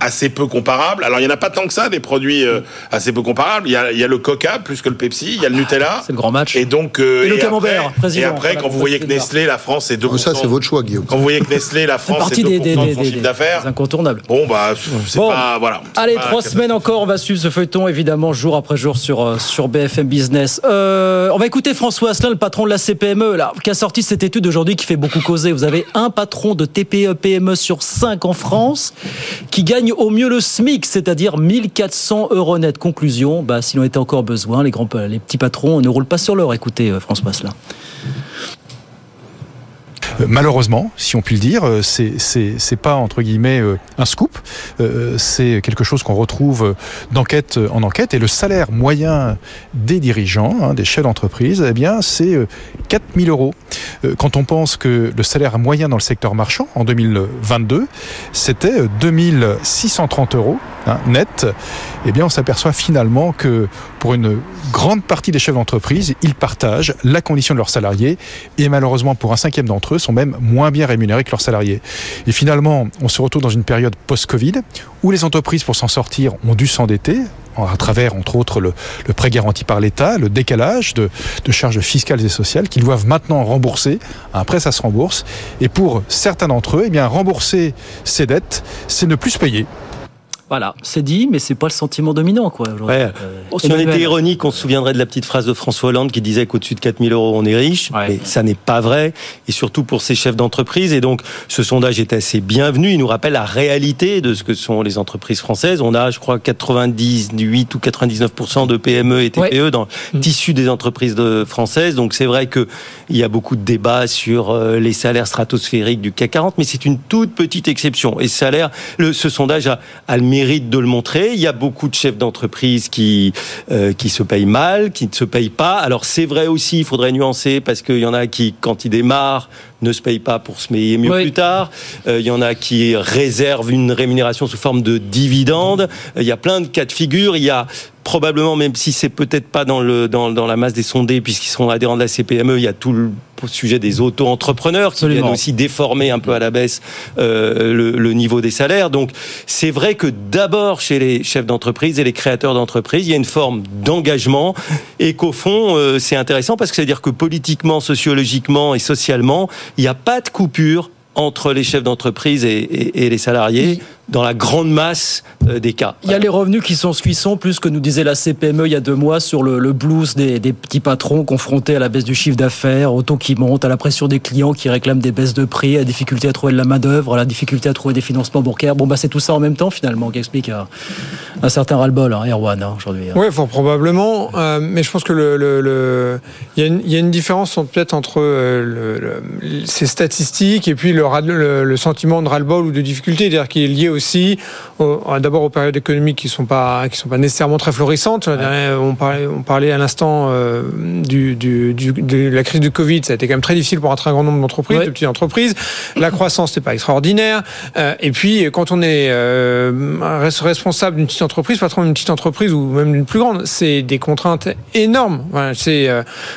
assez peu comparables. Alors il y en a pas tant que ça des produits euh, assez peu comparables. Il y, a, il y a le Coca plus que le Pepsi, il y a le Nutella. C'est le grand match. Et donc Et le après- camembert, président. Et après quand vous voyez que Nestlé, la France c'est 2 Ça, c'est votre choix, Guillaume. Quand vous voyez que Nestlé, la France partie c'est 2 des- des- de des- son des- chiffre d'affaires. incontournable. Bon bah c'est Bon. pas voilà. Allez, pas trois semaines encore, on va suivre ce feuilleton évidemment jour après jour sur, euh, sur BFM Business. Euh, on va écouter François Asselin, le patron de la CPME, là, qui a sorti cette étude aujourd'hui qui fait beaucoup causer. Vous avez un patron de TPE PME sur 5 en France qui gagne au mieux le SMIC, c'est-à-dire 1400 euros net. Conclusion, bah, s'il en était encore besoin, les, grands, petits patrons ne roulent pas sur l'or. Écoutez euh, François Asselin. Euh, Malheureusement, si on peut le dire, euh, c'est pas entre guillemets euh, un scoop. C'est quelque chose qu'on retrouve d'enquête en enquête. Et le salaire moyen des dirigeants, hein, des chefs d'entreprise, eh bien, c'est euh, 4000 euros. Quand on pense que le salaire moyen dans le secteur marchand en 2022, c'était euh, 2630 euros hein, net. Eh bien, on s'aperçoit finalement que pour une grande partie des chefs d'entreprise, ils partagent la condition de leurs salariés et malheureusement pour un cinquième d'entre eux sont même moins bien rémunérés que leurs salariés. Et finalement, on se retrouve dans une période post-Covid où les entreprises, pour s'en sortir, ont dû s'endetter à travers, entre autres, le, prêt garanti par l'État, le décalage de, charges fiscales et sociales qu'ils doivent maintenant rembourser. Prêt, ça se rembourse. Et pour certains d'entre eux, eh bien, rembourser ces dettes, c'est ne plus se payer. Voilà, c'est dit, mais c'est pas le sentiment dominant, quoi. Ouais. Euh, Si on était ironique, on se souviendrait de la petite phrase de François Hollande qui disait qu'au-dessus de 4000 euros, on est riche. Mais ça n'est pas vrai. Et surtout pour ces chefs d'entreprise. Et donc, ce sondage est assez bienvenu. Il nous rappelle la réalité de ce que sont les entreprises françaises. On a, je crois, 98 ou 99% de PME et TPE dans le tissu des entreprises de françaises. Donc, c'est vrai que il y a beaucoup de débats sur euh, les salaires stratosphériques du CAC 40, mais c'est une toute petite exception. Et ce salaire, le, ce sondage a, a le mérite de le montrer. Il y a beaucoup de chefs d'entreprise qui euh, qui se payent mal, qui ne se payent pas. Alors c'est vrai aussi, il faudrait nuancer parce qu'il y en a qui, quand ils démarrent, ne se payent pas pour se payer mieux plus tard. Euh, il y en a qui réservent une rémunération sous forme de dividendes. Euh, Il y a plein de cas de figure. Il y a probablement, même si c'est peut-être pas dans, le, dans, dans la masse des sondés, puisqu'ils sont adhérents de la CPME, il y a tout le sujet des auto-entrepreneurs qui viennent aussi déformer un peu à la baisse euh, le, le niveau des salaires. Donc c'est vrai que d'abord chez les chefs d'entreprise et les créateurs d'entreprise, il y a une forme d'engagement et qu'au fond euh, c'est intéressant parce que ça veut dire que politiquement, sociologiquement et socialement, il n'y a pas de coupure entre les chefs d'entreprise et, et- et les salariés dans la grande masse euh, des cas. Il y a les revenus qui sont cuissons, plus que nous disait la CPME il y a deux mois sur le, le blues des, des petits patrons confrontés à la baisse du chiffre d'affaires, au taux qui monte, à la pression des clients qui réclament des baisses de prix, à la difficulté à trouver de la main-d'œuvre, à la difficulté à trouver des financements bancaires. Bon, bah, c'est tout ça en même temps, finalement, qui explique un, un certain ras-le-bol, hein, Erwan, hein, aujourd'hui. hein. Oui, fort probablement. euh, mais je pense que le, le- le- il y, a une- il y a une différence peut-être entre euh, le- le- ces statistiques et puis le, ras- le- le sentiment de ras-le-bol ou de difficulté, c'est-à-dire qui est lié aussi au- d'abord aux périodes économiques qui sont pas qui sont pas nécessairement très florissantes. On parlait, on parlait à l'instant euh, du, du- du- de la crise du Covid, ça a été quand même très difficile pour un très grand nombre d'entreprises, de petites entreprises. La croissance n'est pas extraordinaire. Euh, et puis quand on est euh, res- responsable d'une petite entreprise, patron d'une petite entreprise ou même d'une plus grande, c'est des contraintes énormes. Voilà, c'est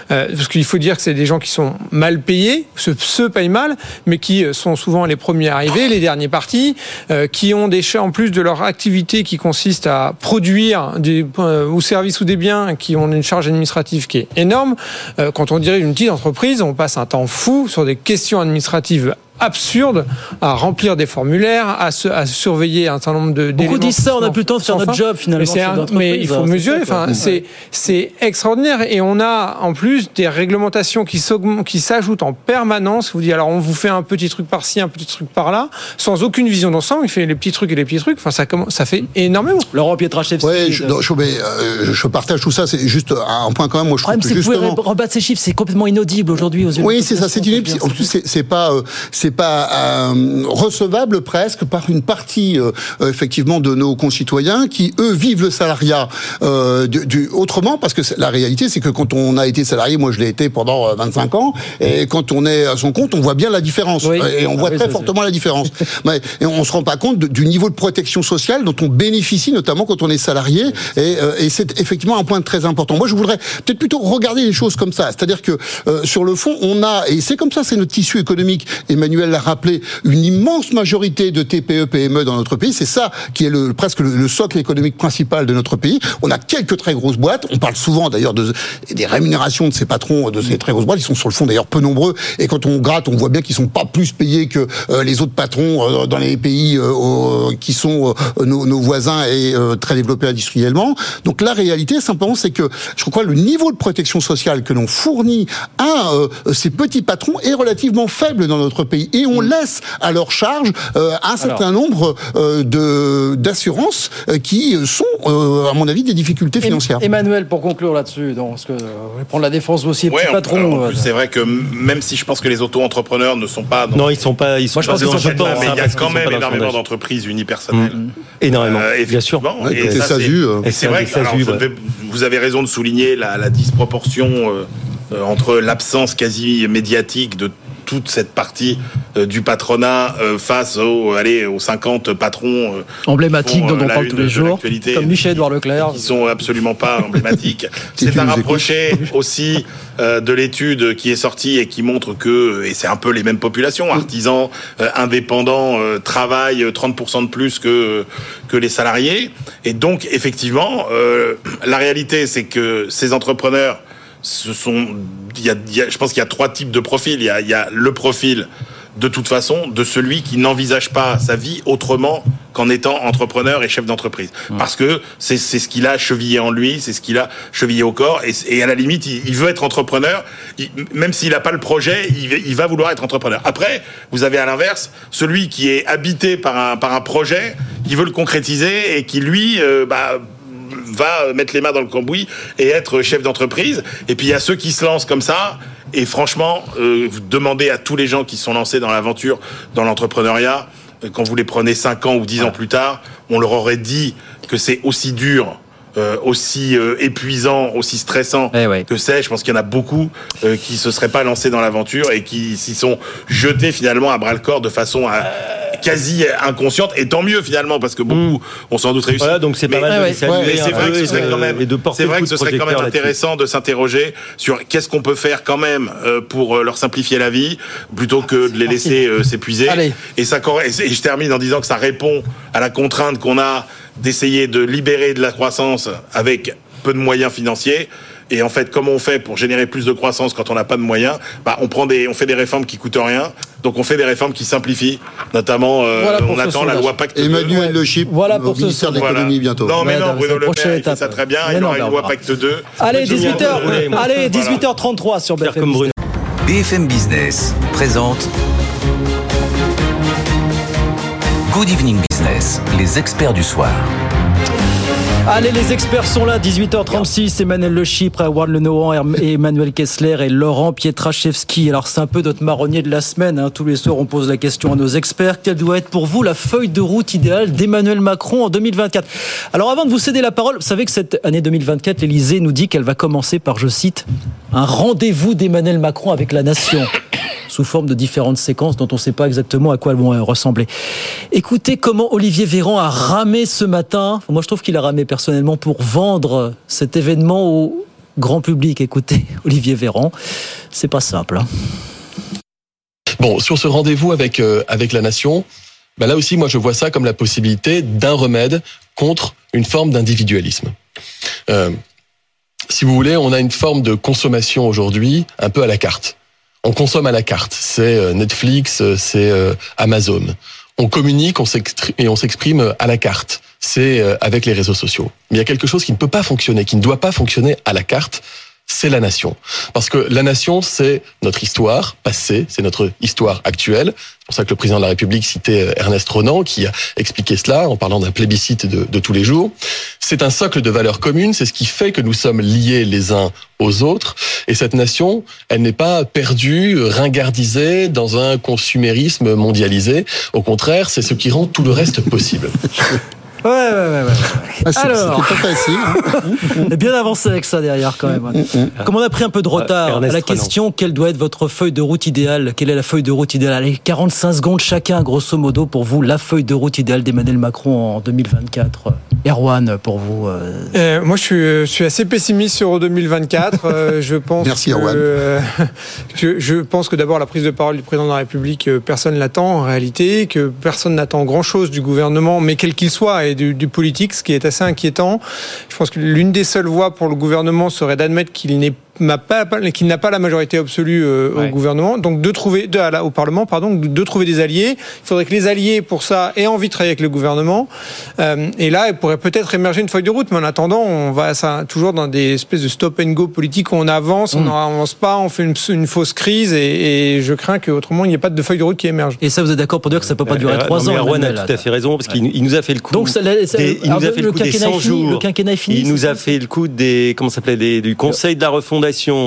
parce qu'il faut dire que c'est des gens qui sont mal payés, se, se payent mal, mais qui sont souvent les premiers arrivés, les derniers partis, euh, ont des chats en plus de leur activité qui consiste à produire des euh, ou services ou des biens qui ont une charge administrative qui est énorme. Euh, quand on dirige une petite entreprise, on passe un temps fou sur des questions administratives absurdes à remplir des formulaires, à, se- à surveiller un certain nombre de Beaucoup disent ça, on a sans- plus le temps de faire notre fin. job, finalement, Mais, un- il faut mesurer. Enfin, c'est c'est extraordinaire et on a en plus des réglementations qui s'augmentent- qui s'ajoutent en permanence. Vous dites alors on vous fait un petit truc par-ci, un petit truc par-là, sans aucune vision d'ensemble. Il fait les petits trucs et les petits trucs. Enfin ça commence, ça fait énormément. Laurent Pietraszewski. Ouais, je, non, je, mais, euh, je- partage tout ça. C'est juste un point quand même. Moi, je trouve c'est que vous justement. pouvez rebattre ces chiffres, c'est complètement inaudible aujourd'hui aux yeux de Oui, c'est ça, c'est une En plus, c'est c'est pas, euh, c'est pas euh, recevable presque par une partie euh, euh, effectivement de nos concitoyens qui eux vivent le salariat euh, du, du- autrement parce que la réalité, c'est que quand on a été salarié, moi je l'ai été pendant euh, 25 ans, et quand on est à son compte, on voit bien la différence et on Ah voit oui, très fortement la différence. (laughs) Mais et on se rend pas compte de- du niveau de protection sociale dont on bénéficie, notamment quand on est salarié, et, euh, et c'est effectivement un point très important. Moi, je voudrais peut-être plutôt regarder les choses comme ça, c'est-à-dire que euh, sur le fond, on a, et c'est comme ça, c'est notre tissu économique. Emmanuel Emmanuel l'a rappelé, une immense majorité de TPE, PME dans notre pays. C'est ça qui est le, presque le, socle économique principal de notre pays. On a quelques très grosses boîtes. On parle souvent d'ailleurs de, des rémunérations de ces patrons de ces très grosses boîtes. Ils sont sur le fond d'ailleurs peu nombreux. Et quand on gratte, on voit bien qu'ils sont pas plus payés que euh, les autres patrons euh, dans les pays euh, qui sont nos, voisins et très développés industriellement. Donc la réalité, simplement, c'est que je crois que le niveau de protection sociale que l'on fournit à ces petits patrons est relativement faible dans notre pays. Et on mm. laisse à leur charge un certain nombre de d'assurances qui sont, à mon avis, des difficultés financières. Emmanuel, pour conclure là-dessus, parce que prendre la défense aussi, ouais, petits patrons. c'est vrai que même si je pense que les auto-entrepreneurs ne sont pas. non, ils sont pas. Ils sont Moi, je pense qu'ils sont mais il y a quand même énormément d'entreprises unipersonnelles. Mmh. Énormément. Euh, bien sûr. et, euh. c'est vrai que vous avez raison de souligner la, disproportion euh, entre l'absence quasi médiatique de toute cette partie euh, du patronat euh, face aux, allez, aux 50 patrons euh, emblématiques dont on parle tous les jours, comme Michel-Édouard Leclerc. Qui sont absolument pas (laughs) emblématiques. c'est à rapprocher (laughs) aussi de l'étude qui est sortie et qui montre que, et c'est un peu les mêmes populations, artisans, indépendants, travaillent 30% de plus que, que les salariés. Et donc, effectivement, la réalité, c'est que ces entrepreneurs ce sont, il y a, je pense qu'il y a trois types de profils. Il y a, y a le profil de toute façon de celui qui n'envisage pas sa vie autrement qu'en étant entrepreneur et chef d'entreprise. Parce que c'est ce qu'il a chevillé en lui, c'est ce qu'il a chevillé au corps, et, et à la limite, il, veut être entrepreneur, même s'il n'a pas le projet, il, il, va vouloir être entrepreneur. Après, vous avez à l'inverse celui qui est habité par un, par un projet, qui veut le concrétiser et qui, lui, euh, bah, va mettre les mains dans le cambouis et être chef d'entreprise. Et puis il y a ceux qui se lancent comme ça. Et franchement, euh, vous demandez à tous les gens qui sont lancés dans l'aventure, dans l'entrepreneuriat, euh, quand vous les prenez 5 ans ou 10 ans plus tard, on leur aurait dit que c'est aussi dur euh, aussi euh, épuisant, aussi stressant eh que c'est. Je pense qu'il y en a beaucoup euh, qui se seraient pas lancés dans l'aventure et qui s'y sont jetés finalement à bras le corps de façon quasi inconsciente. Et tant mieux finalement parce que beaucoup ont sans doute réussi. Voilà, donc c'est pas mal. c'est vrai que ce serait quand même, c'est vrai que ce serait quand même intéressant de s'interroger sur qu'est-ce qu'on peut faire quand même pour leur simplifier la vie plutôt que de les laisser s'épuiser. Et ça et je termine en disant que ça répond à la contrainte qu'on a d'essayer de libérer de la croissance avec peu de moyens financiers. Et en fait, comment on fait pour générer plus de croissance quand on n'a pas de moyens? Bah, on prend des, on fait des réformes qui coûtent rien. Donc on fait des réformes qui simplifient, notamment euh, on attend la loi Pacte 2. Emmanuel Le Chip, voilà pour ce ministère de l'économie bientôt. Non mais non, Bruno Le Maire, il fait ça très bien. il y aura une loi Pacte 2. Allez, 18h, allez, 18h33 sur BFM. BFM Business présente Good Evening Business, les experts du soir. Allez, les experts sont là, 18h36, Emmanuel Le Chypre, Warren Lenohan, Emmanuel Kessler et Laurent Pietraszewski. Alors c'est un peu notre marronnier de la semaine, hein. tous les soirs on pose la question à nos experts, quelle doit être pour vous la feuille de route idéale d'Emmanuel Macron en 2024 Alors avant de vous céder la parole, vous savez que cette année 2024, l'Elysée nous dit qu'elle va commencer par, je cite, un rendez-vous d'Emmanuel Macron avec la nation sous forme de différentes séquences dont on ne sait pas exactement à quoi elles vont euh, ressembler. Écoutez comment Olivier Véran a ramé ce matin. Moi, je trouve qu'il a ramé personnellement pour vendre cet événement au grand public. Écoutez, (laughs) Olivier Véran, c'est pas simple. Hein. Bon, sur ce rendez-vous avec euh, avec la nation, ben là aussi, moi, je vois ça comme la possibilité d'un remède contre une forme d'individualisme. Euh, si vous voulez, on a une forme de consommation aujourd'hui un peu à la carte. On consomme à la carte. C'est euh, Netflix, euh, c'est euh, Amazon. On communique on et on s'exprime à la carte. C'est avec les réseaux sociaux. Mais il y a quelque chose qui ne peut pas fonctionner, qui ne doit pas fonctionner à la carte c'est la nation. Parce que la nation, c'est notre histoire passée, c'est notre histoire actuelle. C'est pour ça que le président de la République citait euh, Ernest Renan, qui a expliqué cela en parlant d'un plébiscite de, de, tous les jours. C'est un socle de valeurs communes, c'est ce qui fait que nous sommes liés les uns aux autres. Et cette nation, elle n'est pas perdue, ringardisée dans un consumérisme mondialisé. Au contraire, c'est ce qui rend tout le reste possible. (laughs) Ouais, ouais, ouais. ouais. Ah, c'est- Alors, c'était pas facile. hein. on est bien avancé avec ça derrière quand même. Comme on a pris un peu de retard Ernest à la Renan. question quelle doit être votre feuille de route idéale? Quelle est la feuille de route idéale? Allez, 45 secondes chacun, grosso modo, pour vous, la feuille de route idéale d'Emmanuel Macron en 2024. Erwan, pour vous. euh, Euh, moi, je suis, je suis assez pessimiste sur 2024. Euh, (laughs) je pense Merci, que, Erwan. euh, (laughs) je, je pense que d'abord la prise de parole du président de la République, euh, personne l'attend en réalité, que personne n'attend grand-chose du gouvernement, mais quel qu'il soit, et du, du politique, ce qui est assez inquiétant. Je pense que l'une des seules voies pour le gouvernement serait d'admettre qu'il n'est n'a pas qu'il n'a pas la majorité absolue euh, au gouvernement. Donc de trouver de, à la- au parlement pardon de, trouver des alliés. Il faudrait que les alliés pour ça aient envie de travailler avec le gouvernement. Euh, et là il pourrait peut-être émerger une feuille de route. Mais en attendant on va ça, toujours dans des espèces de stop and go politiques. Où on avance on n'avance pas on fait une, une fausse crise. Et, et je crains qu'autrement il n'y ait pas de feuille de route qui émerge. Et ça, vous êtes d'accord pour dire que ça peut pas durer Euh, trois non, mais ans Erwan a tout à fait raison parce qu'il il nous a fait le coup. Donc, ça- ça- des, il nous a fait le, le coup des quinquennat 100 est fini, jours. le quinquennat est fini, il nous a fait le coup des comment ça s'appelait du Conseil de la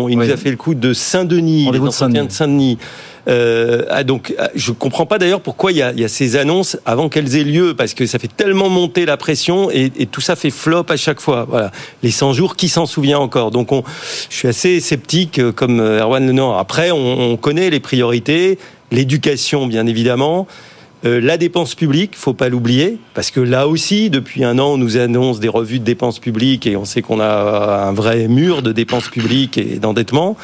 Il nous a fait le coup de Saint-Denis, les entretiens de Saint-Denis. Euh, ah, donc, ah, je comprends pas d'ailleurs pourquoi il y, a, il y a ces annonces avant qu'elles aient lieu, parce que ça fait tellement monter la pression et, et tout ça fait flop à chaque fois. Voilà, les 100 jours, qui s'en souvient encore? Donc, on, je suis assez sceptique, euh, comme euh, Erwan Lenor. Après, on, on connaît les priorités, l'éducation, bien évidemment. Euh, la dépense publique, faut pas l'oublier, parce que là aussi, depuis un an, on nous annonce des revues de dépenses publiques et on sait qu'on a un vrai mur de dépenses publiques et d'endettement.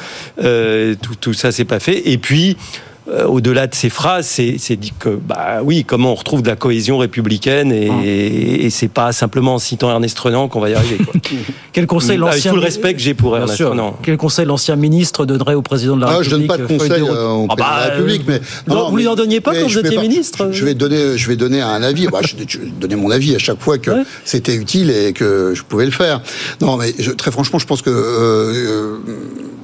Euh, tout, tout ça, c'est pas fait. Et puis, euh, au-delà de ces phrases, c'est dit que, bah oui, comment on retrouve de la cohésion républicaine et, et c'est pas simplement en citant Ernest Renan qu'on va y arriver. Quoi. (laughs) Quel conseil Avec l'ancien tout le respect que j'ai pour Ernest sûr. Renan. Quel conseil l'ancien ministre donnerait au président de la Ah, République je donne pas de feuille conseils route euh, au Ah président de la bah, République, mais non, vous lui en donniez pas quand je vous étiez pas- ministre Je vais donner, je vais donner un avis. Bah, je, je vais donner mon avis à chaque fois que c'était utile et que je pouvais le faire. Non, mais je- très franchement, je pense que euh, euh,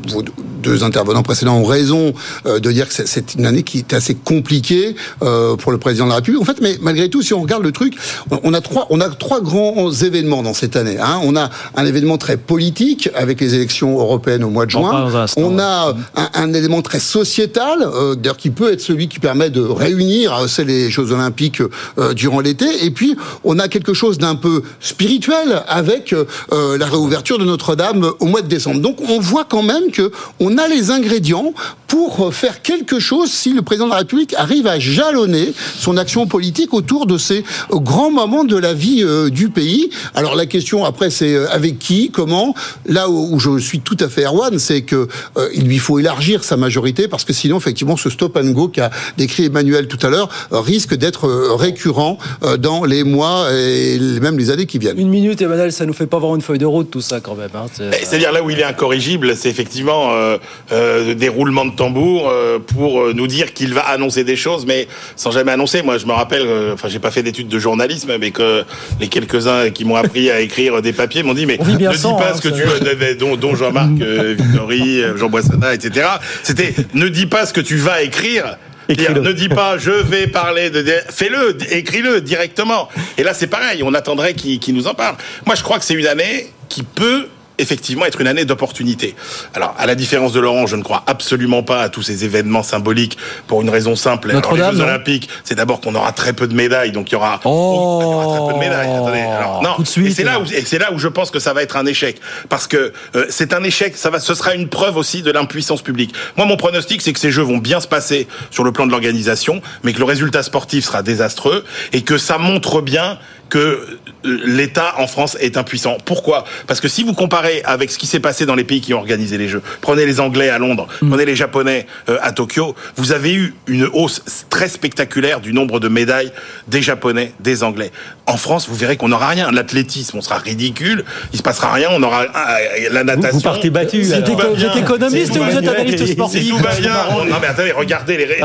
vos deux intervenants précédents ont raison euh, de dire que c'est- une année qui est assez compliquée euh, pour le président de la République. En fait, mais malgré tout, si on regarde le truc, on- a trois, on a trois grands événements dans cette année. Hein. On a un événement très politique avec les élections européennes au mois de juin. On a un, un élément très sociétal, euh, d'ailleurs qui peut être celui qui permet de réunir, c'est les Jeux Olympiques euh, durant l'été. Et puis on a quelque chose d'un peu spirituel avec euh, la réouverture de Notre-Dame au mois de décembre. Donc on voit quand même que on a les ingrédients pour euh, faire quelque chose si le président de la République arrive à jalonner son action politique autour de ces euh, grands moments de la vie euh, du pays. Alors la question après c'est euh, avec qui, comment? Là où, où je suis tout à fait Erwan, c'est que euh, il lui faut élargir sa majorité parce que sinon effectivement ce stop and go qu'a décrit Emmanuel tout à l'heure euh, risque d'être euh, récurrent euh, dans les mois et même les années qui viennent. Une minute, Emmanuel, ça nous fait pas voir une feuille de route, tout ça, quand même. hein. Eh, C'est-à-dire là où il est incorrigible, c'est effectivement euh, euh, des roulements de tambour euh, pour nous dire qu'il va annoncer des choses, mais sans jamais annoncer. Moi, je me rappelle, enfin, j'ai pas fait d'études de journalisme, mais que les quelques-uns qui m'ont appris à écrire des papiers m'ont dit, mais ne dis sans, pas hein, ce que tu, euh, dont, dont Jean-Marc (laughs) Victory, Jean Boissonnat, etc. C'était, ne dis pas ce que tu vas écrire. Ne dis pas je vais parler de fais-le écris-le directement et là c'est pareil on attendrait qu'il qu'il nous en parle moi je crois que c'est une année qui peut effectivement être une année d'opportunité. Alors, à la différence de Laurent, je ne crois absolument pas à tous ces événements symboliques pour une raison simple. Alors, les Jeux Olympiques, c'est d'abord qu'on aura très peu de médailles, donc il y aura, il y aura très peu de médailles. Attendez, alors, non, tout de suite. et c'est là où et c'est là où je pense que ça va être un échec, parce que euh, c'est un échec. Ça va, ce sera une preuve aussi de l'impuissance publique. Moi, mon pronostic, c'est que ces Jeux vont bien se passer sur le plan de l'organisation, mais que le résultat sportif sera désastreux et que ça montre bien que l'État en France est impuissant. Pourquoi? Parce que si vous comparez avec ce qui s'est passé dans les pays qui ont organisé les Jeux, prenez les Anglais à Londres, prenez les Japonais euh, à Tokyo, vous avez eu une hausse très spectaculaire du nombre de médailles des Japonais, des Anglais. En France, vous verrez qu'on n'aura rien. L'athlétisme, on sera ridicule, il se passera rien, on aura euh, la natation. vous partez battu, Vous bien, êtes économiste ou vous êtes analyste si sportif tout va bien, on- non mais attendez, regardez les, les-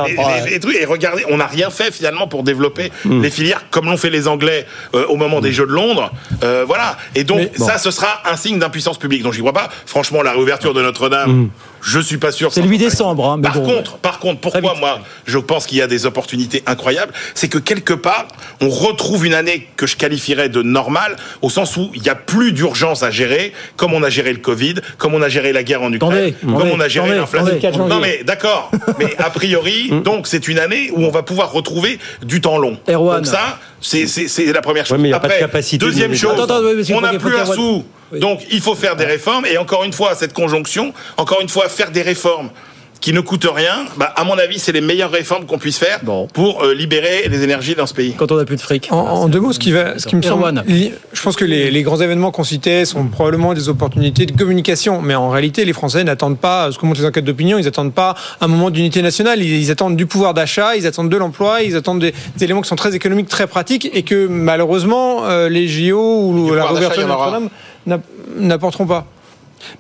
les- les trucs et regardez, on n'a rien fait finalement pour développer les filières comme l'ont fait les Anglais euh, au moment des Jeux de Londres. Euh, voilà. Et donc bon. ça, ce sera un signe d'impuissance publique. Donc j'y crois pas. Franchement, la réouverture de Notre-Dame, je suis pas sûr. C'est le 8 décembre, hein, mais Par bon, contre, par contre, pourquoi moi je pense qu'il y a des opportunités incroyables, c'est que quelque part on retrouve une année que je qualifierais de normale, au sens où il n'y a plus d'urgence à gérer, comme on a géré le Covid, comme on a géré la guerre en Ukraine, comme on a géré l'inflation. Non mais d'accord, (laughs) mais a priori, donc c'est une année où on va pouvoir retrouver du temps long. Erwan. Donc ça, C'est la première chose. Ouais, mais il y a pas de Après, capacité deuxième chose, Attends, attends, on n'a plus un sou. Donc il faut faire des réformes et encore une fois cette conjonction, encore une fois faire des réformes qui ne coûtent rien. Bah, à mon avis, c'est les meilleures réformes qu'on puisse faire pour euh, libérer les énergies dans ce pays. Quand on n'a plus de fric. En, en deux mots, ce qui, va, ce qui me semble, je pense que les, les grands événements qu'on citait sont probablement des opportunités de communication, mais en réalité, les Français n'attendent pas, ce que montrent les enquêtes d'opinion, ils n'attendent pas un moment d'unité nationale, ils, ils attendent du pouvoir d'achat, ils attendent de l'emploi, ils attendent des, des éléments qui sont très économiques, très pratiques, et que malheureusement, euh, les JO ou la réouverture de. Notre-Dame n'app- n'apporteront pas.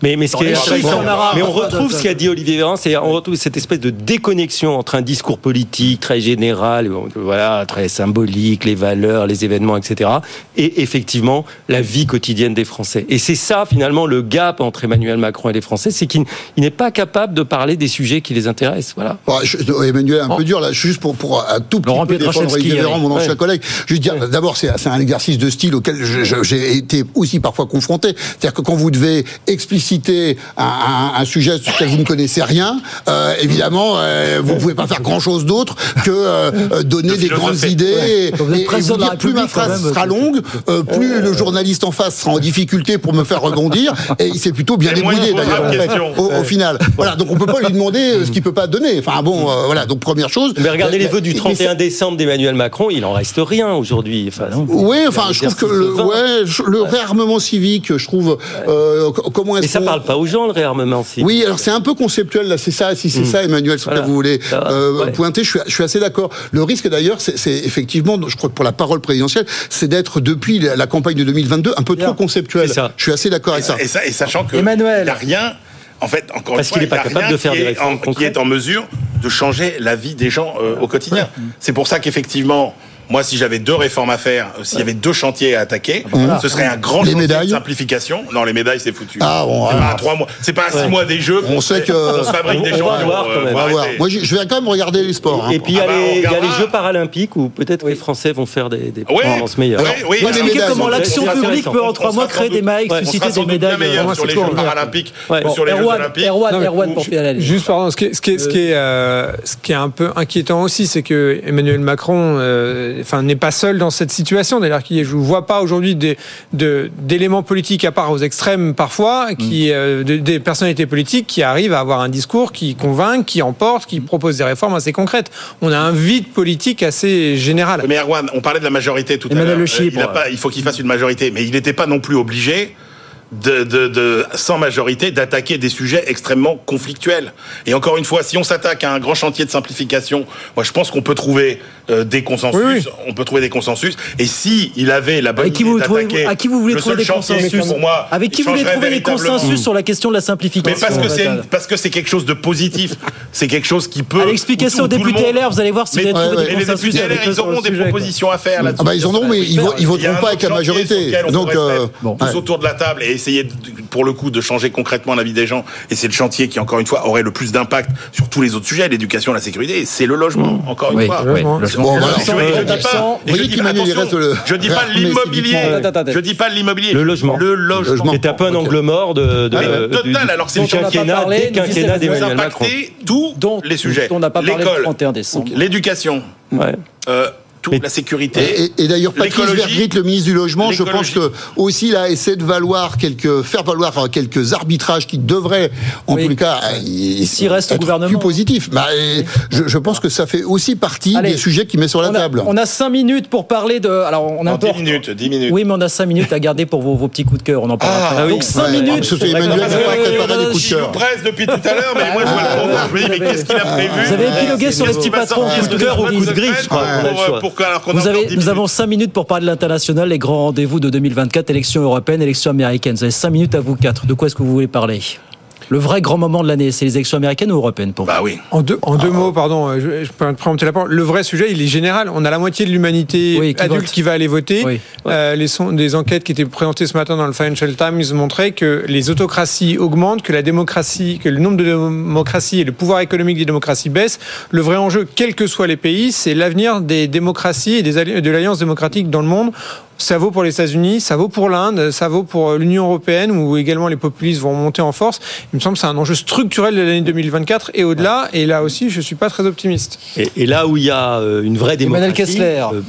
Mais, mais ce qui est on mais retrouve ce qu'a dit Olivier Véran, c'est on retrouve cette espèce de déconnexion entre un discours politique très général, euh, voilà, très symbolique, les valeurs, les événements, etc., et effectivement la vie quotidienne des Français. Et c'est ça finalement le gap entre Emmanuel Macron et les Français, c'est qu'il il n'est pas capable de parler des sujets qui les intéressent. Voilà. Bon, je- Emmanuel, un peu dur là, juste pour, pour un tout petit Laurent peu défendre Olivier Véran, mon ancien Ouais. collègue. Je veux dire, d'abord, c'est c'est un exercice de style auquel j'ai été aussi parfois confronté. C'est-à-dire que quand vous devez expliciter un, un- un sujet sur lequel vous ne connaissez rien, euh, évidemment, euh, vous pouvez pas faire grand-chose d'autre que euh, donner des grandes idées Ouais. et, vous dire plus ma phrase même, sera longue, euh, plus le journaliste en face sera en difficulté pour me faire rebondir, et il s'est plutôt bien débrouillé d'ailleurs en fait, au, au final. Voilà, donc on peut pas lui demander ce qu'il peut pas donner. Enfin bon, euh, voilà. Donc première chose. Mais regardez les vœux du mais 31 décembre d'Emmanuel Macron, il en reste rien aujourd'hui. Enfin, Oui, enfin, je trouve que le, ouais, le réarmement civique, je trouve, euh, co- comment est-ce Et ça parle pas aux gens le réarmement civique. Oui, alors c'est un peu conceptuel là, c'est ça, si c'est Mm. ça, Emmanuel, sur Voilà. lequel vous voulez euh, ouais. pointer, je suis, je suis assez d'accord. Le risque d'ailleurs, c'est effectivement, je crois que pour la parole présidentielle, c'est d'être depuis la, campagne de 2022 un peu trop conceptuel. Je suis assez d'accord avec ça. Et, ça, et sachant que Emmanuel. il n'y a rien, en fait, encore Parce une fois, qu'il est pas il y a capable rien de faire qui des est réformes en, qui est en mesure de changer la vie des gens euh, au quotidien. C'est pour ça qu'effectivement. Moi, si j'avais deux réformes à faire, euh, s'il y avait deux chantiers à attaquer, Voilà. ce serait un grand Les chantier de simplification. Non, les médailles, c'est foutu. Ah, bon, c'est ah. pas à trois mois, c'est pas à six Ouais. mois des jeux. On sait que on se fabrique des gens. va voir, quand même. On va voir. Moi, je vais quand même regarder les sports. Et hein. puis il y a, Ah bah, les, il y a les regardera. Jeux paralympiques où peut-être les Français vont faire des, des Ouais. performances meilleures. Ouais, oui, médailles, comment l'action publique peut en trois mois créer des mailles, susciter des médailles. euh, sur les Jeux paralympiques sur les Jeux olympiques. Erwan, pour finir. Juste pardon, ce qui est, euh, ce qui est un peu inquiétant aussi, c'est que Emmanuel Macron, enfin, n'est pas seul dans cette situation. D'ailleurs, qui, je ne vois pas aujourd'hui de- d'éléments politiques à part aux extrêmes parfois, qui, euh, de- des personnalités politiques qui arrivent à avoir un discours qui convainc, qui emporte, qui propose des réformes assez concrètes. On a un vide politique assez général. Mais Erwan, on parlait de la majorité tout à l'heure. Euh, il faut qu'il fasse une majorité, mais il n'était pas non plus obligé. De, de- de- sans majorité, d'attaquer des sujets extrêmement conflictuels. Et encore une fois, si on s'attaque à un grand chantier de simplification, moi je pense qu'on peut trouver euh, des consensus. On peut trouver des consensus. Et si il avait la bonne Avec qui idée vous trouvez- à qui vous voulez le trouver des consensus pour moi, Avec qui vous voulez trouver des consensus sur la question de la simplification mais parce que c'est parce que c'est quelque chose de positif, (laughs) c'est quelque chose qui peut. Ça où aux députés LR, vous allez voir si Mais, vous allez trouver mais des les consensus députés avec LR, ils auront des sujet, propositions à faire là-dessus. Ah bah, ils en auront, mais ils voteront pas avec la majorité. Donc, euh, tous Ouais. autour de la table et essayer de- pour le coup de changer concrètement la vie des gens. Et c'est le chantier qui encore une fois aurait le plus d'impact sur tous les autres sujets, l'éducation, la sécurité. C'est le logement. Encore une Oui, fois. oui, le. Bon. Je, je dis pas, je dis, attention, le- je dis l'immobilier. Je dis pas l'immobilier. Le logement. Le logement. Est un peu un angle mort de, de, Ah, total, alors c'est pas quinquennat, des quinquennats d'Emmanuel Macron. impacter tous les sujets. on n'a pas parlé le L'école, 31 décembre. l'éducation, Ouais. euh, toute la sécurité. Et, et d'ailleurs, Patrice Vergrit, le ministre du Logement, je pense que aussi là essaie de valoir quelques, faire valoir quelques arbitrages qui devraient, en tous les cas, euh, S'il reste au être gouvernement. plus positifs. Bah, et je, je pense que ça fait aussi partie Allez. des sujets qu'il met sur la on a, table. On a 5 minutes pour parler de. Alors, on a Non, un peu. 10 minutes, 10 minutes. Oui, mais on a 5 minutes à garder pour vos, vos petits coups de cœur. On en parlera Ah, après. ah oui. Donc 5 Ouais, minutes. parce que c'est Emmanuel D'accord. qui va préparer des coups de Je cœur. nous presse depuis tout à l'heure, mais moi je vois le compteur. Je me dis, mais qu'est-ce qu'il a prévu Vous avez épilogué sur les petits patrons. Coup de cœur ou coup de griffe, je crois. Vous avez, nous avons 5 minutes pour parler de l'international, les grands rendez-vous de 2024, élections européennes, élections américaines. Vous avez 5 minutes à vous quatre. De quoi est-ce que vous voulez parler? Le vrai grand moment de l'année, c'est les élections américaines ou européennes pour vous Bah oui. En deux, en deux mots, pardon, euh, je, je peux te présenter la parole. Le vrai sujet, il est général. On a la moitié de l'humanité Oui, qui adulte vote. qui va aller voter. Oui. Euh, les son- des enquêtes qui étaient présentées ce matin dans le Financial Times montraient que les autocraties augmentent, que la démocratie, que le nombre de démocraties et le pouvoir économique des démocraties baissent. Le vrai enjeu, quels que soient les pays, c'est l'avenir des démocraties et des de l'alliance démocratique dans le monde. Ça vaut pour les États-Unis, ça vaut pour l'Inde, ça vaut pour l'Union européenne, où également les populistes vont monter en force. Il me semble que c'est un enjeu structurel de l'année 2024 et au-delà. Et là aussi, je suis pas très optimiste. Et, et là où il y a euh, une vraie Emmanuel démocratie, Kessler. euh,